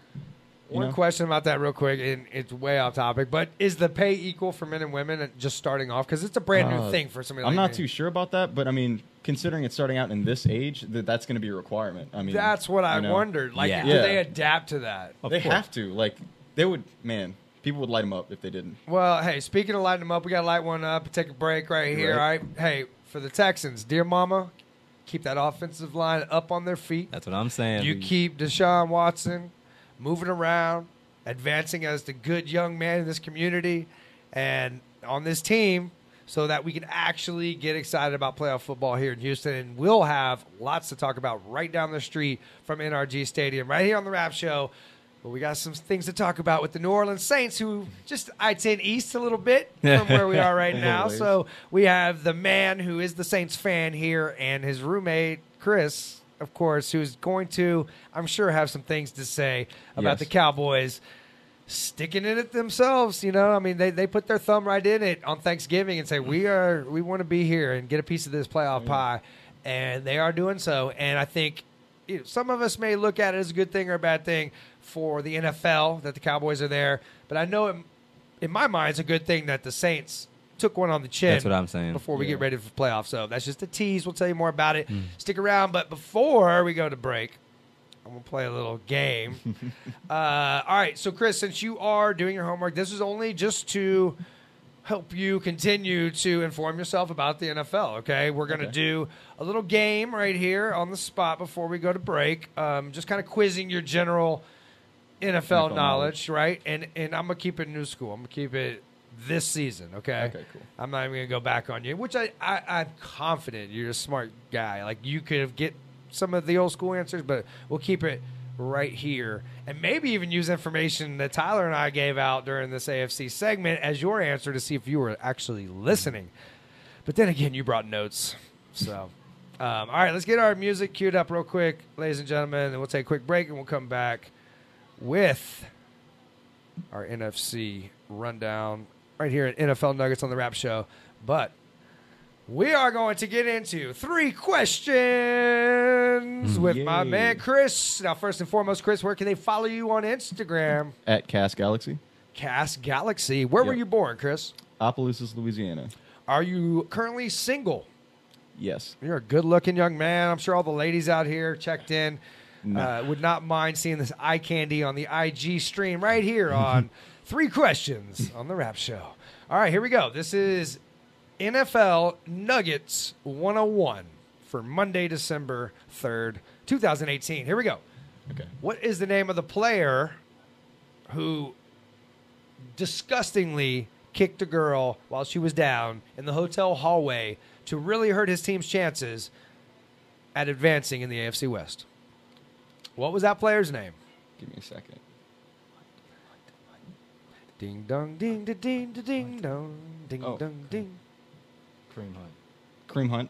One know? question about that, real quick, and it's way off topic, but is the pay equal for men and women just starting off? Because it's a brand new Uh, thing for somebody. I'm like not me. too sure about that, but I mean, considering it's starting out in this age, that that's going to be a requirement. I mean, That's what I you know, wondered. Like, Yeah. do Yeah. they adapt to that? Of They course. have to. Like, they would. Man, people would light them up if they didn't. Well, hey, speaking of lighting them up, we got to light one up and take a break right here. Right. All right. Hey, for the Texans, dear mama, keep that offensive line up on their feet. That's what I'm saying. You keep Deshaun Watson moving around, advancing as the good young man in this community and on this team so that we can actually get excited about playoff football here in Houston. And we'll have lots to talk about right down the street from NRG Stadium, right here on the Rapp Show. But we got some things to talk about with the New Orleans Saints, who just I 10 East a little bit from where we are right now. So we have the man who is the Saints fan here and his roommate, Chris, of course, who's going to, I'm sure, have some things to say about Yes. the Cowboys sticking in it themselves. You know, I mean, they, they put their thumb right in it on Thanksgiving and say, we mm-hmm. are, we want to be here and get a piece of this playoff mm-hmm. pie. And they are doing so. And I think you know, some of us may look at it as a good thing or a bad thing for the NFL that the Cowboys are there. But I know it, in my mind, it's a good thing that the Saints took one on the chin That's what I'm saying. before we Yeah. get ready for playoffs. So that's just a tease. We'll tell you more about it. Mm. Stick around. But before we go to break, I'm gonna play a little game. uh, all right. So Chris, since you are doing your homework, this is only just to help you continue to inform yourself about the NFL. Okay, we're gonna Okay. do a little game right here on the spot before we go to break. Um, just kind of quizzing your general NFL, NFL knowledge, knowledge. right? And and I'm gonna keep it new school. I'm gonna keep it this season. Okay. Okay, cool. I'm not even gonna go back on you, which I, I I'm confident you're a smart guy. Like you could have get some of the old school answers, but we'll keep it right here, and maybe even use information that Tyler and I gave out during this AFC segment as your answer to see if you were actually listening. But then again, you brought notes, so. Um, all right, let's get our music queued up real quick, ladies and gentlemen, and we'll take a quick break and we'll come back with our NFC rundown right here at NFL Nuggets on the Rapp Show. But we are going to get into three questions with my man Chris. Now, first and foremost, Chris, where can they follow you on Instagram? At Cast Galaxy, Cast Galaxy. Where were you born, Chris? Opelousas, Louisiana. Are you currently single? Yes. You're a good looking young man. I'm sure all the ladies out here checked in No. uh, would not mind seeing this eye candy on the IG stream right here on Three Questions on the Rapp Show. All right, here we go. This is NFL Nuggets 101 for Monday, December 3rd, 2018. Here we go. Okay. What is the name of the player who disgustingly kicked a girl while she was down in the hotel hallway to really hurt his team's chances at advancing in the AFC West? What was that player's name? Give me a second. Ding dong, ding da ding da ding dong, ding Oh, dong ding. Kareem Hunt. Kareem Hunt.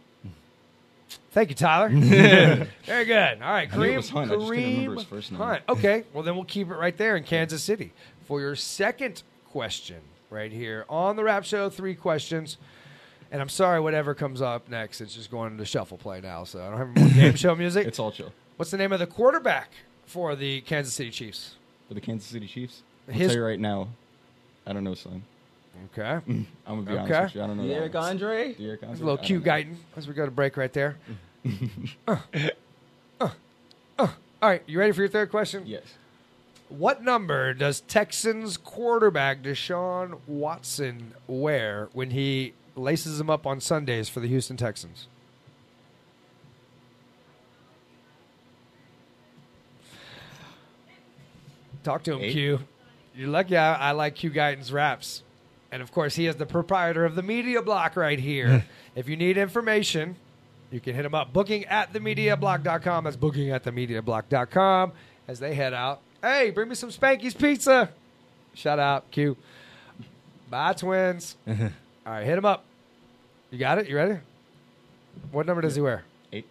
Thank you, Tyler. Very good. All right, I knew it Kareem, was Hunt, I just couldn't remember his Kareem first name. Hunt. Okay, well then we'll keep it right there in Kansas City for your second question. Right here on the Rapp Show, three questions. And I'm sorry, whatever comes up next, it's just going to shuffle play now. So I don't have more game show music. It's all chill. What's the name of the quarterback for the Kansas City Chiefs? For the Kansas City Chiefs, I'll His- tell you right now, I don't know, son. Okay. I'm gonna be honest Okay. with you. I don't know. that Eric one. Andre. Derek Andre? There's a little I cue don't guiding as we go to break right there. Uh, uh, uh. All right, you ready for your third question? Yes. What number does Texans quarterback Deshaun Watson wear when he laces him up on Sundays for the Houston Texans? Talk to him, Eight? Q. You're lucky I, I like Q Guidance Raps. And of course, he is the proprietor of the Media Block right here. if you need information, you can hit him up. Booking at the media themediablock.com. That's booking at the media themediablock.com as they head out. Hey, bring me some Spanky's Pizza. Shout out, Q. Bye, twins. All right, hit him up. You got it? You ready? What number does he wear? Eight.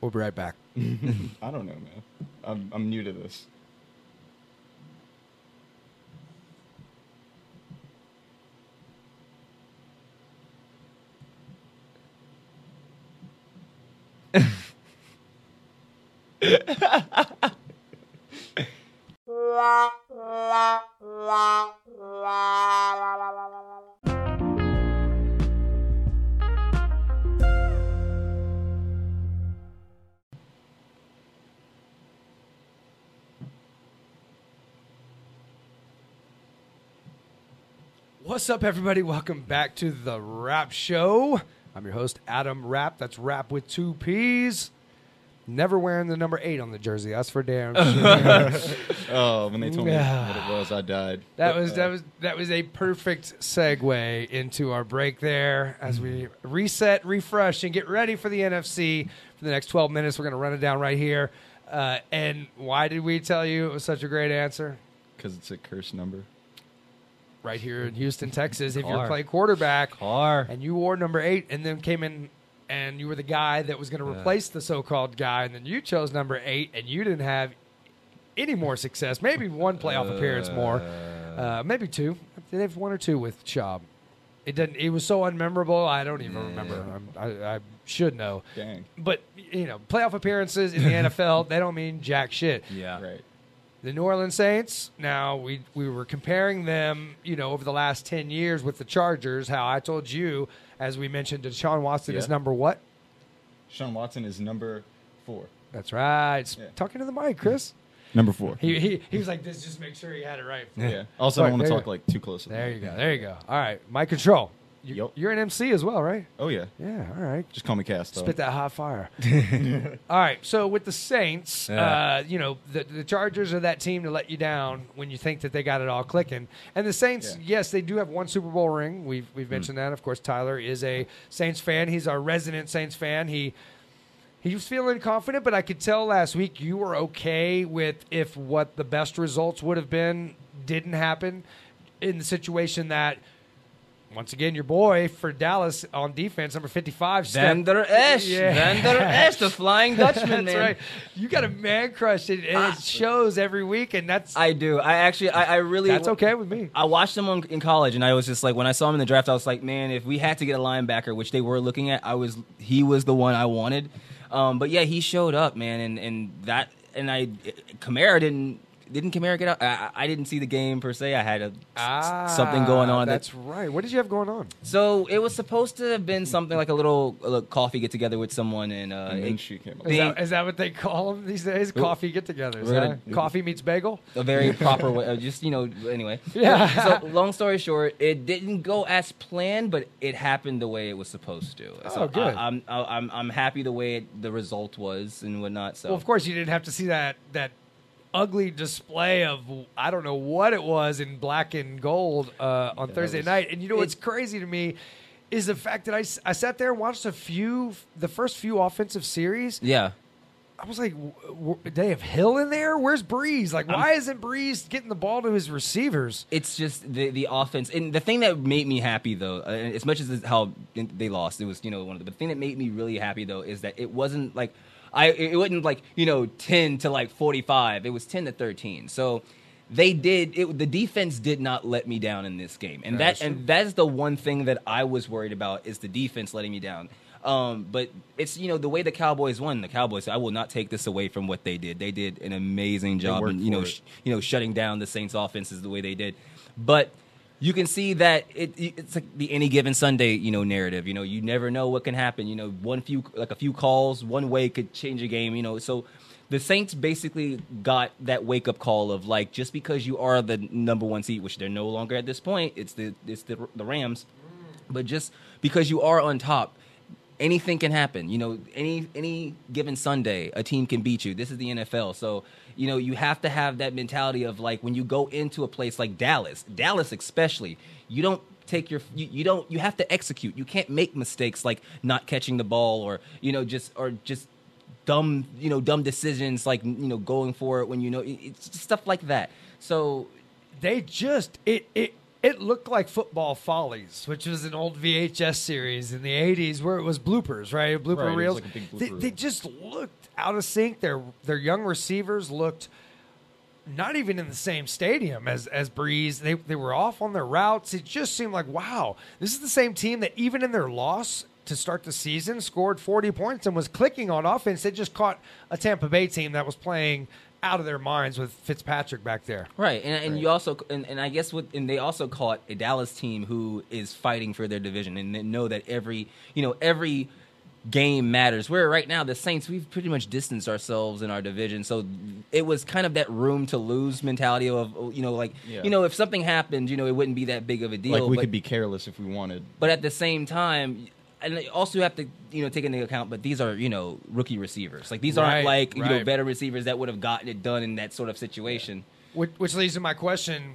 We'll be right back. I don't know, man. I'm I'm new to this. What's up, everybody? Welcome back to the Rapp Show. I'm your host, Adam Rapp. That's Rapp with two P's. Never wearing the number eight on the jersey. That's for damn sure. Oh, when they told me what it was, I died. That But, was uh, that was that was a perfect segue into our break there as we reset, refresh, and get ready for the NFC for the next 12 minutes. We're going to run it down right here. Uh, and why did we tell you it was such a great answer? because it's a cursed number. Right here in Houston, Texas, if you're Car. playing quarterback Car. and you wore number eight, and then came in and you were the guy that was going to Yeah. replace the so-called guy, and then you chose number eight, and you didn't have any more success. Maybe one playoff appearance more, uh, maybe two. They have one or two with Schaub. It didn't. It was so unmemorable. I don't even remember. I'm, I, I should know, Dang. but you know, playoff appearances in the NFL they don't mean jack shit. Yeah. Right. The New Orleans Saints. Now we we were comparing them, you know, over the last ten years with the Chargers. How I told you, as we mentioned, Deshaun Watson is number what? Sean Watson is number four. That's right. Yeah. Talking to the mic, Chris. Number four. He, he he was like this. Just make sure he had it right. yeah. Also, I don't want to talk like too close. There you go. There you go. All right, mic control. You, Yup. You're an MC as well, right? Oh yeah. Yeah. All right. Just call me Cast. though. Spit that hot fire. All right. So with the Saints, Yeah. uh, you know, the, the Chargers are that team to let you down when you think that they got it all clicking. And the Saints, Yeah. yes, they do have one Super Bowl ring. We've we've mentioned that. Of course, Tyler is a Saints fan. He's our resident Saints fan. He he was feeling confident, but I could tell last week you were okay with if what the best results would have been didn't happen in the situation that. Once again, your boy for Dallas on defense, number fifty-five, stepped- Vander Esch. Yeah. Vander Esch, the Flying Dutchman, that's man. right. You got a man crush, and, and it shows every week, and that's I do. I actually, I, I really. that's okay with me. I watched him on, in college, and I was just like, when I saw him in the draft, I was like, man, if we had to get a linebacker, which they were looking at, I was, he was the one I wanted. Um, but yeah, he showed up, man, and and that, and I, Kamara didn't. Didn't Kamara get out? I, I I didn't see the game per se. I had a, something going on. that- Ah, That's right. What did you have going on? So it was supposed to have been something like a little, a little coffee get together with someone, and, uh, And then it- she came up. Is that, is that what they call them these days? Coffee get-togethers. We're gonna- huh? Coffee meets bagel. a very proper way. uh, Just you know, anyway. Yeah. So long story short, it didn't go as planned, but it happened the way it was supposed to. So Oh, good. I, I'm I- I'm I'm happy the way it, the result was and whatnot. So Well, of course, you didn't have to see that that ugly display of I don't know what it was in black and gold uh, on that Thursday was- night. And you know what's crazy to me is the fact that I, I sat there and watched a few the first few offensive series. yeah. I was like, w- w- they have Hill in there. Where's Brees? Like, why isn't Brees getting the ball to his receivers? It's just the the offense, and the thing that made me happy though, uh, as much as how they lost, it was you know one of the. But the thing that made me really happy though is that it wasn't like I it wasn't like you know ten to like forty five. It was ten to thirteen. So they did it, the defense did not let me down in this game. And That's that and that's the one thing that i was worried about is the defense letting me down. Um, but it's you know the way the cowboys won the cowboys i will not take this away from what they did. They did an amazing job and you know sh- you know shutting down the saints offenses the way they did. But you can see that it, it's like the any given Sunday, you know, narrative. You know, you never know what can happen. You know, one few like a few calls, one way could change a game. You know, so the Saints basically got that wake up call of like just because you are the number one seed, which they're no longer at this point, it's the it's the the Rams, but just because you are on top. Anything can happen, you know. Any any given Sunday, a team can beat you. This is the NFL, so you know you have to have that mentality of like when you go into a place like Dallas, Dallas especially, you don't take your you, you don't you have to execute. You can't make mistakes like not catching the ball or you know just or just dumb you know dumb decisions like you know going for it when you know it's stuff like that. So they just it it it looked like football follies which was an old vhs series in the 80s where it was bloopers right blooper Right, reels like big they, blooper they just looked out of sync their their young receivers looked not even in the same stadium as as Brees. They they were off on their routes. It just seemed like wow, this is the same team that even in their loss to start the season scored 40 points and was clicking on offense. They just caught a Tampa Bay team that was playing out of their minds with Fitzpatrick back there. Right, and, and you also and, and I guess what and they also caught a Dallas team who is fighting for their division and they know that every you know every game matters. Where right now the Saints we've pretty much distanced ourselves in our division, so it was kind of that room to lose mentality of you know like Yeah. you know if something happened you know it wouldn't be that big of a deal. like we but, could be careless if we wanted. but at the same time. And also you have to, you know, take into account. But these are, you know, rookie receivers. Like these Right, aren't like you know right. veteran receivers that would have gotten it done in that sort of situation. Which, which leads to my question: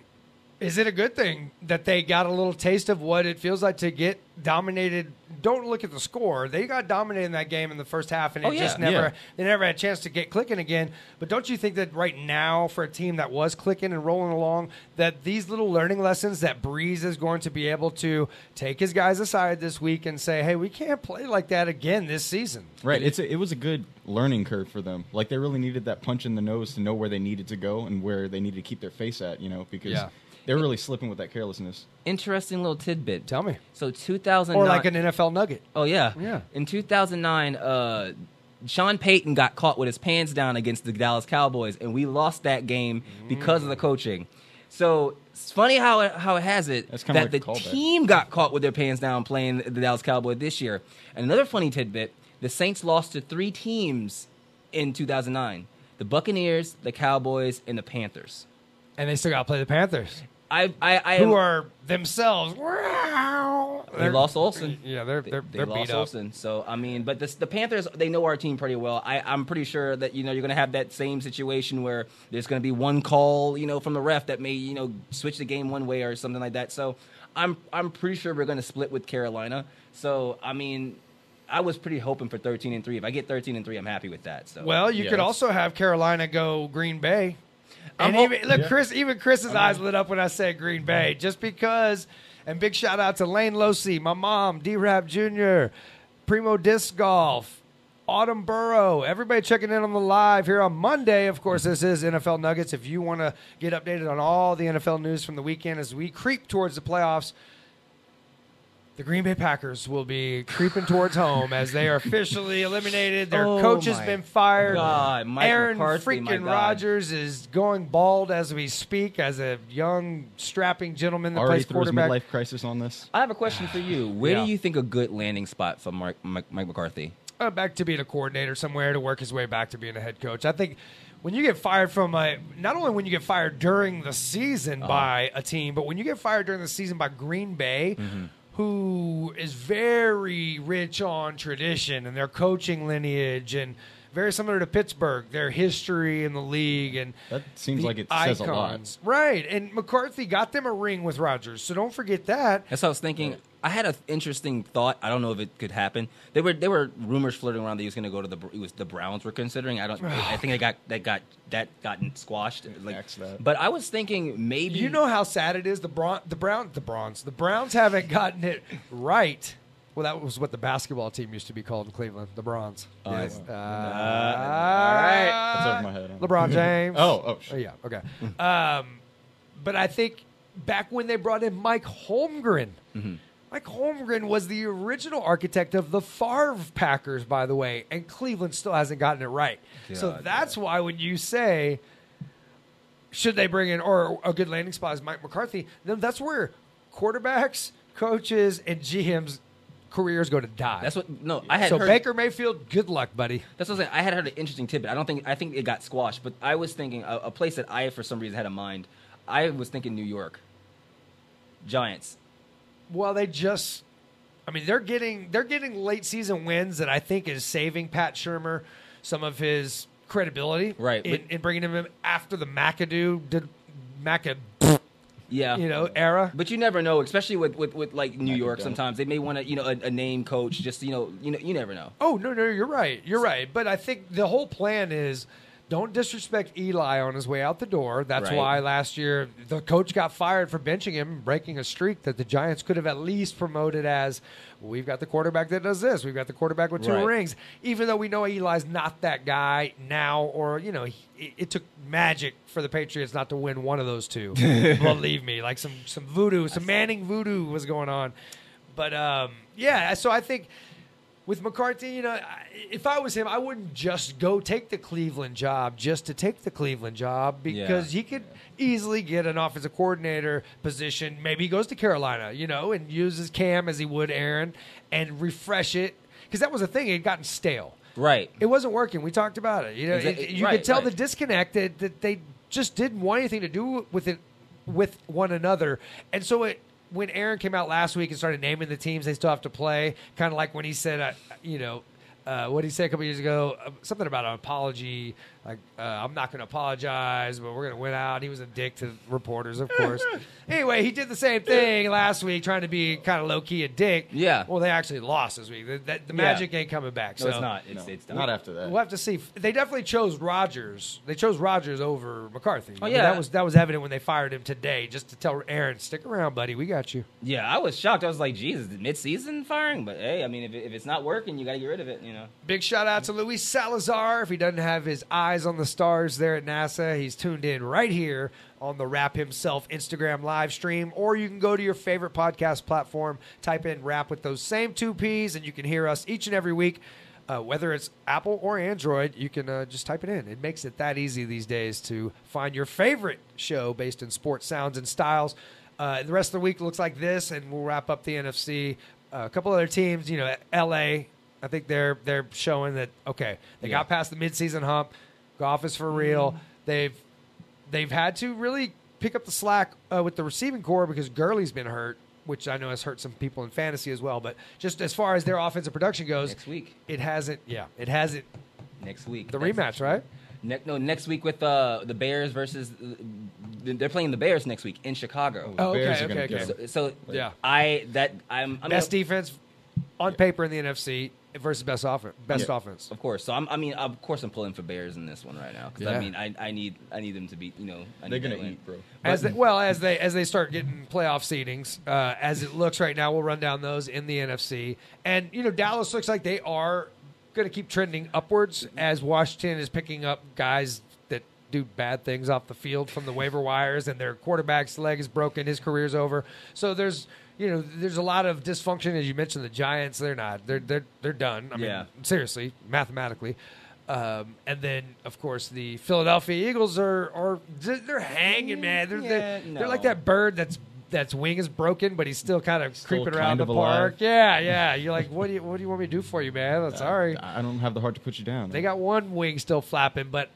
Is it a good thing that they got a little taste of what it feels like to get dominated? Don't look at the score; they got dominated in that game in the first half, and it Oh, yeah. just never Yeah. they never had a chance to get clicking again. But don't you think that right now, for a team that was clicking and rolling along, that these little learning lessons that Brees is going to be able to take his guys aside this week and say, "Hey, we can't play like that again this season." Right. It's a, it was a good learning curve for them. Like they really needed that punch in the nose to know where they needed to go and where they needed to keep their face at. You know, because Yeah. They're really slipping with that carelessness. Interesting little tidbit. Tell me, So 2009. or like an NFL nugget. Oh yeah, Yeah. In 2009, uh, Sean Payton got caught with his pants down against the Dallas Cowboys, and we lost that game because of the coaching. So it's funny how it, how it has it That's kinda that like the a callback. team got caught with their pants down playing the Dallas Cowboys this year. And another funny tidbit: the Saints lost to three teams in 2009: the Buccaneers, the Cowboys, and the Panthers. And they still got to play the Panthers, I I, I who am- are themselves. they They're- lost Olsen. Yeah, they're They- they're they they're lost beat up. Olsen. So I mean, but this, the Panthers they know our team pretty well. I, I'm pretty sure that you know you're going to have that same situation where there's going to be one call you know from the ref that may you know switch the game one way or something like that. So I'm I'm pretty sure we're going to split with Carolina. So I mean, I was pretty hoping for 13 and three. If I get 13 and three, I'm happy with that. So Well, you Yeah, could also have Carolina go Green Bay. I'm And even, look, Yeah. Chris, even Chris's eyes lit up when I said Green Bay, just because. And big shout out to Lane Losi, my mom, D Rap Jr., Primo Disc Golf, Autumn Burrow, everybody checking in on the live here on Monday. Of course, this is NFL Nuggets. If you want to get updated on all the NFL news from the weekend as we creep towards the playoffs, the Green Bay Packers will be creeping towards home as they are officially eliminated. Their Oh coach has been fired. God, Aaron McCarthy, freaking Rodgers is going bald as we speak as a young, strapping gentleman that Already plays threw his quarterback. midlife crisis on this. I have a question for you. Where Yeah. do you think a good landing spot for Mark, Mike, Mike McCarthy? uh, back to being a coordinator somewhere to work his way back to being a head coach. I think when you get fired from a not only when you get fired during the season Uh-huh. by a team, but when you get fired during the season by Green Bay, Mm-hmm. Who is very rich on tradition and their coaching lineage and very similar to Pittsburgh, their history in the league and That seems like it says a lot. Right. And McCarthy got them a ring with Rodgers. So don't forget that. That's what I was thinking. I had an interesting thought. I don't know if it could happen. There were there were rumors floating around that he was going to go to the it was the Browns were considering. I don't. I think they got that got that gotten squashed. Like, but I was thinking maybe You know how sad it is. The Bron- the Brown, the Browns, the Browns haven't gotten it right. Well, that was what the basketball team used to be called in Cleveland, the Bronze. Oh, I see. Uh, all right. That's over my head. huh? LeBron James. Oh, oh, sh- Oh, yeah. Okay. um, but I think back when they brought in Mike Holmgren, Mm-hmm. Mike Holmgren was the original architect of the Favre Packers, by the way, and Cleveland still hasn't gotten it right. so God, that's why when you say should they bring in or a good landing spot is Mike McCarthy, then that's where quarterbacks, coaches, and GMs careers go to die. That's what. No, I had so heard. Baker Mayfield, good luck, buddy. That's what I'm saying. I had heard an interesting tidbit. I don't think I think it got squashed, but I was thinking a, a place that I, for some reason, had in mind. I was thinking New York Giants. Well, they just I mean, they're getting they're getting late season wins that I think is saving Pat Shurmur some of his credibility Right, in, but- in bringing him in after the McAdoo did Maca Yeah, you know era. But you never know, especially with, with, with like New York. Sometimes they may want to, you know, a, a name coach. Just you know, you know, you never know. Oh no, no, you're right. You're right. But I think the whole plan is don't disrespect Eli on his way out the door. That's Right. why last year the coach got fired for benching him, breaking a streak that the Giants could have at least promoted as we've got the quarterback that does this. We've got the quarterback with two Right. rings. Even though we know Eli's not that guy now, or you know, he, it, took magic for the Patriots not to win one of those two. Believe me, like some some voodoo, some Manning voodoo was going on. But um, yeah, so I think with McCarthy, you know, if I was him, I wouldn't just go take the Cleveland job just to take the Cleveland job because he could easily get an offensive coordinator position. Maybe he goes to Carolina, you know, and uses Cam as he would Aaron and refresh it because that was a thing; it had gotten stale. Right. It wasn't working. We talked about it. You know, Exa- it- you right, could tell the disconnect that, that they just didn't want anything to do with it with one another, and so it. When Aaron came out last week and started naming the teams they still have to play, kind of like when he said, uh, you know, uh, what did he say a couple years ago? Uh, something about an apology. Like, uh, I'm not going to apologize, but we're going to win out. He was a dick to reporters, of course. anyway, he did the same thing last week, trying to be kind of low key a dick. Yeah. Well, they actually lost this week. The, the, the Yeah. magic ain't coming back. No, so it's not. It's No, it's done. not after that. We'll have to see. They definitely chose Rodgers. They chose Rodgers over McCarthy. Oh, I mean, yeah. that was that was evident when they fired him today, just to tell Aaron, "Stick around, buddy. We got you." Yeah, I was shocked. I was like, Jesus, mid-season firing. But hey, I mean, if, if it's not working, you got to get rid of it. You know. Big shout out to Luis Salazar. If he doesn't have his eyes on the stars there at NASA, he's tuned in right here on the Rapp Himself Instagram live stream. Or you can go to your favorite podcast platform, type in Rapp with those same two P's, and you can hear us each and every week. Uh, whether it's Apple or Android, you can uh, just type it in. It makes it that easy these days to find your favorite show based in sports sounds and styles. Uh, the rest of the week looks like this, and we'll wrap up the NFC. Uh, a couple other teams, you know, LA. I think they're they're showing that okay, they Yeah. got past the midseason hump. Goff is for real. Mm-hmm. They've they've had to really pick up the slack uh, with the receiving corps because Gurley's been hurt, which I know has hurt some people in fantasy as well. But just as far as their offensive production goes, Next week. it hasn't. Yeah, it hasn't. Next week. The Next- rematch, right? Ne- no, next week with uh, the Bears versus. Uh, they're playing the Bears next week in Chicago. Oh, okay, Bears okay, okay. So, so Yeah. I that I'm, I'm Best defense on paper in the NFC versus best offense. Best Yeah. offense. Of course. So I'm, I mean, of course, I'm pulling for Bears in this one right now because Yeah. I mean, I, I need I need them to beat. You know, I They're gonna that win. eat, bro. As they, well as they as they start getting playoff seedings, uh, as it looks right now, we'll run down those in the NFC. And you know, Dallas looks like they are going to keep trending upwards as Washington is picking up guys that do bad things off the field from the waiver wires, and their quarterback's leg is broken, his career's over. So there's you know there's a lot of dysfunction as you mentioned. The Giants, they're not they're they're they're done. I mean, Yeah. seriously, mathematically. Um, and then, of course, the Philadelphia Eagles are are they're hanging, man. They're, they're, Yeah, they're like that bird that's that's wing is broken, but he's still kind of Still creeping around kind the of park. alive. Yeah, yeah. You're like, what do you what do you want me to do for you, man? I'm sorry. I I don't have the heart to put you down. They got one wing still flapping, but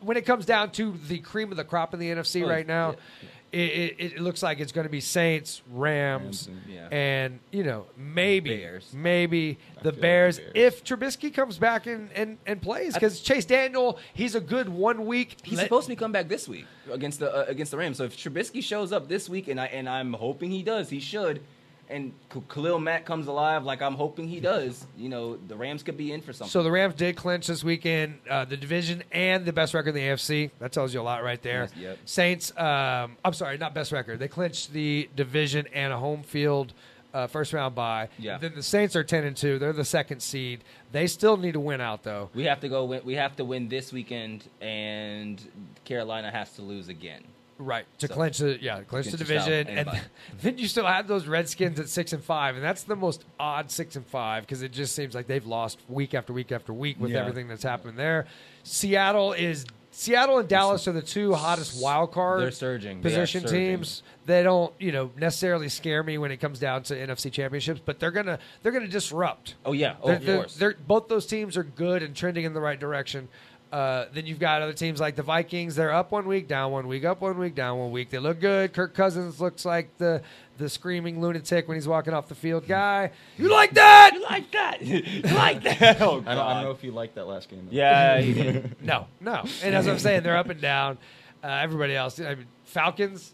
when it comes down to the cream of the crop in the NFC Oh, right now, yeah. It, it, it looks like it's going to be Saints, Rams, Rams and- Yeah. and you know maybe Bears. maybe the feel like the Bears, Bears. if Trubisky comes back and and, and plays because Chase Daniel he's a good one week. He's let- supposed to be come back this week against the uh, against the Rams. So if Trubisky shows up this week, and I and I'm hoping he does, he should. And Khalil Mack comes alive, like I'm hoping he does. You know, the Rams could be in for something. So the Rams did clinch this weekend uh, the division and the best record in the AFC. That tells you a lot right there. Yes, yep. Saints, um, I'm sorry, not best record. They clinched the division and a home field uh, first round bye. Yeah. Then the Saints are 10 and 2. They're the second seed. They still need to win out though. we have to go. Win, we have to win this weekend, and Carolina has to lose again. Right to So- clinch the yeah clinch the division, and and then you still have those Redskins at six and five, and that's the most odd six and five because it just seems like they've lost week after week after week with Yeah. everything that's happening there. Seattle is Seattle and Dallas are the two hottest wild card They're surging. They position surging. teams. They don't you know necessarily scare me when it comes down to NFC championships, but they're gonna they're gonna disrupt. Oh yeah, oh, They're, of they're- course. they're- both those teams are good and trending in the right direction. Uh, then you've got other teams like the Vikings. They're up one week, down one week, up one week, down one week. They look good. Kirk Cousins looks like the the screaming lunatic when he's walking off the field guy. You like that? You like that? you like that? Oh I don't, I don't know if you liked that last game. Though. Yeah, he. No, no. And as I'm saying, they're up and down. Uh, everybody else, I mean, Falcons.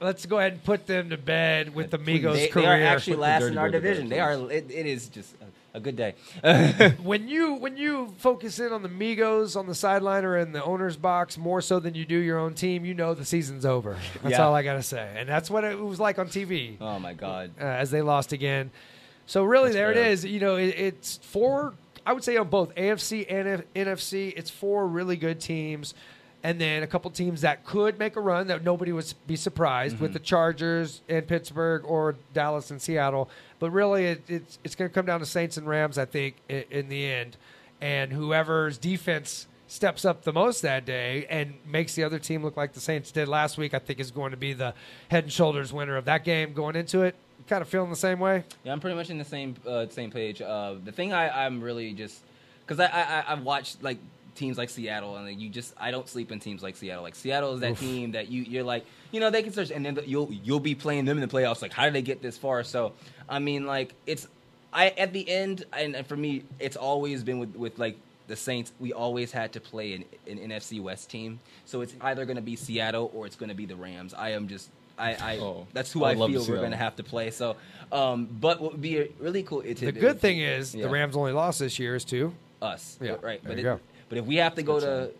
Let's go ahead and put them to bed with the Migos they, career. they are actually Put the last in our word division. They are. It, it is just a, a good day. when you when you focus in on the Migos on the sideline or in the owner's box more so than you do your own team, you know the season's over. That's Yeah. all I gotta say, and that's what it was like on TV oh my god. uh, as they lost again. So really, That's there fair. it is. You know, it, it's four. I would say on both AFC and F- NFC, it's four really good teams, and then a couple teams that could make a run that nobody would be surprised Mm-hmm. with the Chargers and Pittsburgh or Dallas and Seattle. But really, it, it's it's going to come down to Saints and Rams, I think, in, in the end, and whoever's defense steps up the most that day and makes the other team look like the Saints did last week, I think is going to be the head and shoulders winner of that game going into it. Kind of feeling the same way. Yeah, I'm pretty much in the same uh, same page. Uh, the thing I, I'm really just because I, I I- I've watched like teams like Seattle and you just I don't sleep in teams like Seattle. Like Seattle is that team that you you're like you know they can search and then you'll you'll be playing them in the playoffs. Like how did they get this far? So I mean like it's I at the end and, and for me it's always been with with like the Saints, we always had to play an, an NFC West team. So it's either going to be Seattle or it's going to be the Rams. I am just, I, I Oh, that's who I I, would love to feel we're going to have to play. So, um, but what would be a really cool? It, The good thing is Yeah. the Rams only lost this year is two. us, Yeah, right. there But you it, go. But if we have to go to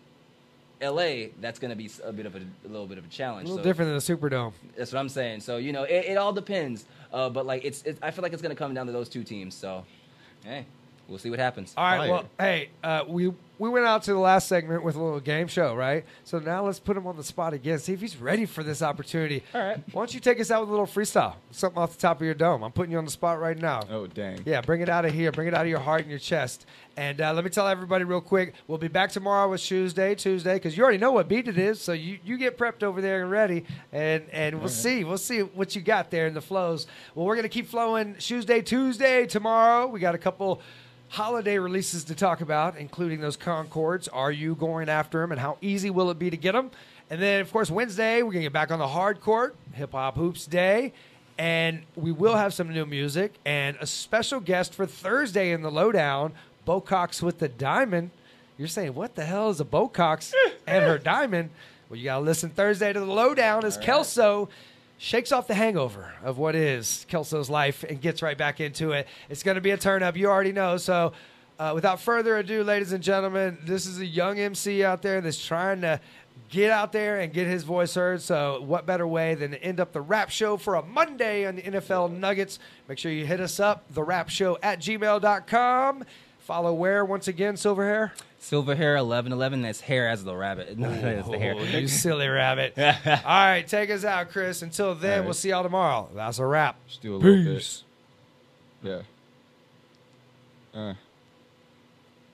L.A., that's going to be a bit of a, a little bit of a challenge. A challenge. little So different than the Superdome. That's what I'm saying. So you know, it, it all depends. Uh, but like, it's, it, I feel like it's going to come down to those two teams. So, hey, we'll see what happens. All right. Fire. Well, hey, uh, we we went out to the last segment with a little game show, right? So now let's put him on the spot again. See if he's ready for this opportunity. All right. Why don't you take us out with a little freestyle? Something off the top of your dome. I'm putting you on the spot right now. Oh dang. Yeah, bring it out of here. Bring it out of your heart and your chest. And uh, let me tell everybody real quick, we'll be back tomorrow with Tuesday, Tuesday, because you already know what beat it is. So you, you get prepped over there and ready, and and we'll see, we'll see what you got there in the flows. Well, we're gonna keep flowing Tuesday, Tuesday tomorrow. We got a couple holiday releases to talk about, including those Concords. Are you going after them, and how easy will it be to get them? And then, of course, Wednesday we're gonna get back on the hard court, hip hop hoops day and we will have some new music and a special guest for Thursday in the lowdown. Bo Cox with the diamond. You're saying what the hell is a Bo Cox and her diamond? Well, you gotta listen Thursday to the lowdown as Kelso shakes off the hangover of what is Kelso's life and gets right back into it. It's gonna be a turn up. You already know. So. Uh, without further ado, ladies and gentlemen, this is a young MC out there that's trying to get out there and get his voice heard. So, what better way than to end up the Rapp show for a Monday on the NFL Nuggets? Make sure you hit us up, the rapp show at gmail.com. Follow where once again, Silverhare? Silverhare, eleven eleven. That's hare as the rabbit. No, that's the hair. Oh, you silly rabbit. All right, take us out, Chris. Until then, right. we'll see y'all tomorrow. That's a wrap. Just do a little bit. Yeah. Uh,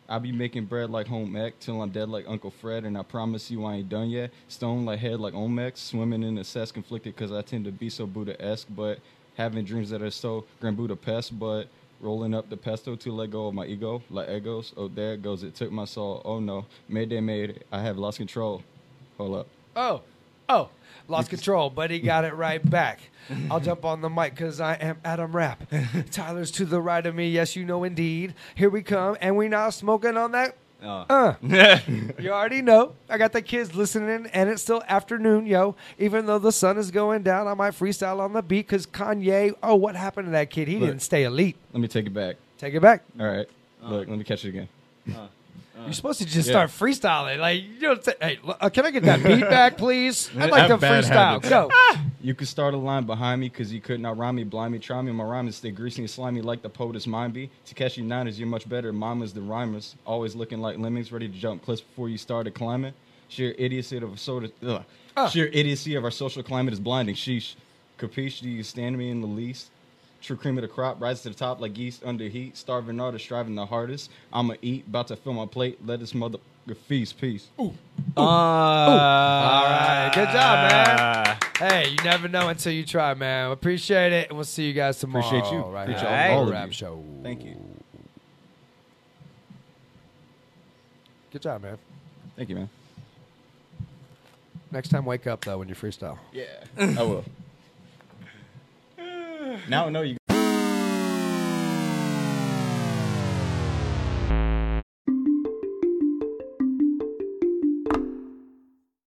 I'll be making bread like home ec till I'm dead like Uncle Fred, and I promise you I ain't done yet. Stone like head like Omex, swimming in the cess conflicted because I tend to be so Buddha-esque, but having dreams that are so Grand Budapest, but rolling up the pesto to let go of my ego like egos. Oh, there it goes. It took my soul. Oh no, Mayday made. I have lost control. Hold up. Oh, oh, lost control, but he got it right back. I'll jump on the mic because I am Adam Rapp. Tyler's to the right of me. Yes, you know indeed. Here we come, and we now smoking on that. Oh. Uh, uh. you already know. I got the kids listening, and it's still afternoon, yo. Even though the sun is going down, I might freestyle on the beat because Kanye. Oh, what happened to that kid? He Look. didn't stay elite. Let me take it back. Take it back. All right. Uh. Look, let me catch it again. Uh. You're supposed to just Yeah. start freestyling. Like, you don't say, hey, l- uh, can I get that beat back, please? I'd like I to have bad freestyle. habits. Go. You could start a line behind me because you could not rhyme me, blind me, try me. My rhymes stay greasy and slimy like the poet POTUS mine be. Takeshi Niners, you're much better mamas the rhymers. Always looking like lemmings, ready to jump cliffs before you started climbing. Sheer idiocy of our social, ugh. Ah. sheer idiocy of our social climate is blinding. Sheesh. Capiche, do you stand me in the least? True cream of the crop, rise to the top like yeast under heat. Starving artist, striving the hardest. I'ma eat, about to fill my plate. Let this mother feast. Peace. Ooh, Uh, All right, good job, man. Hey, you never know until you try, man. Appreciate it, and we'll see you guys tomorrow. Appreciate you. Right Appreciate here all on the Rapp you. Show. Thank you. Good job, man. Thank you, man. Next time, wake up though when you freestyle. Yeah, I will. Now I know you.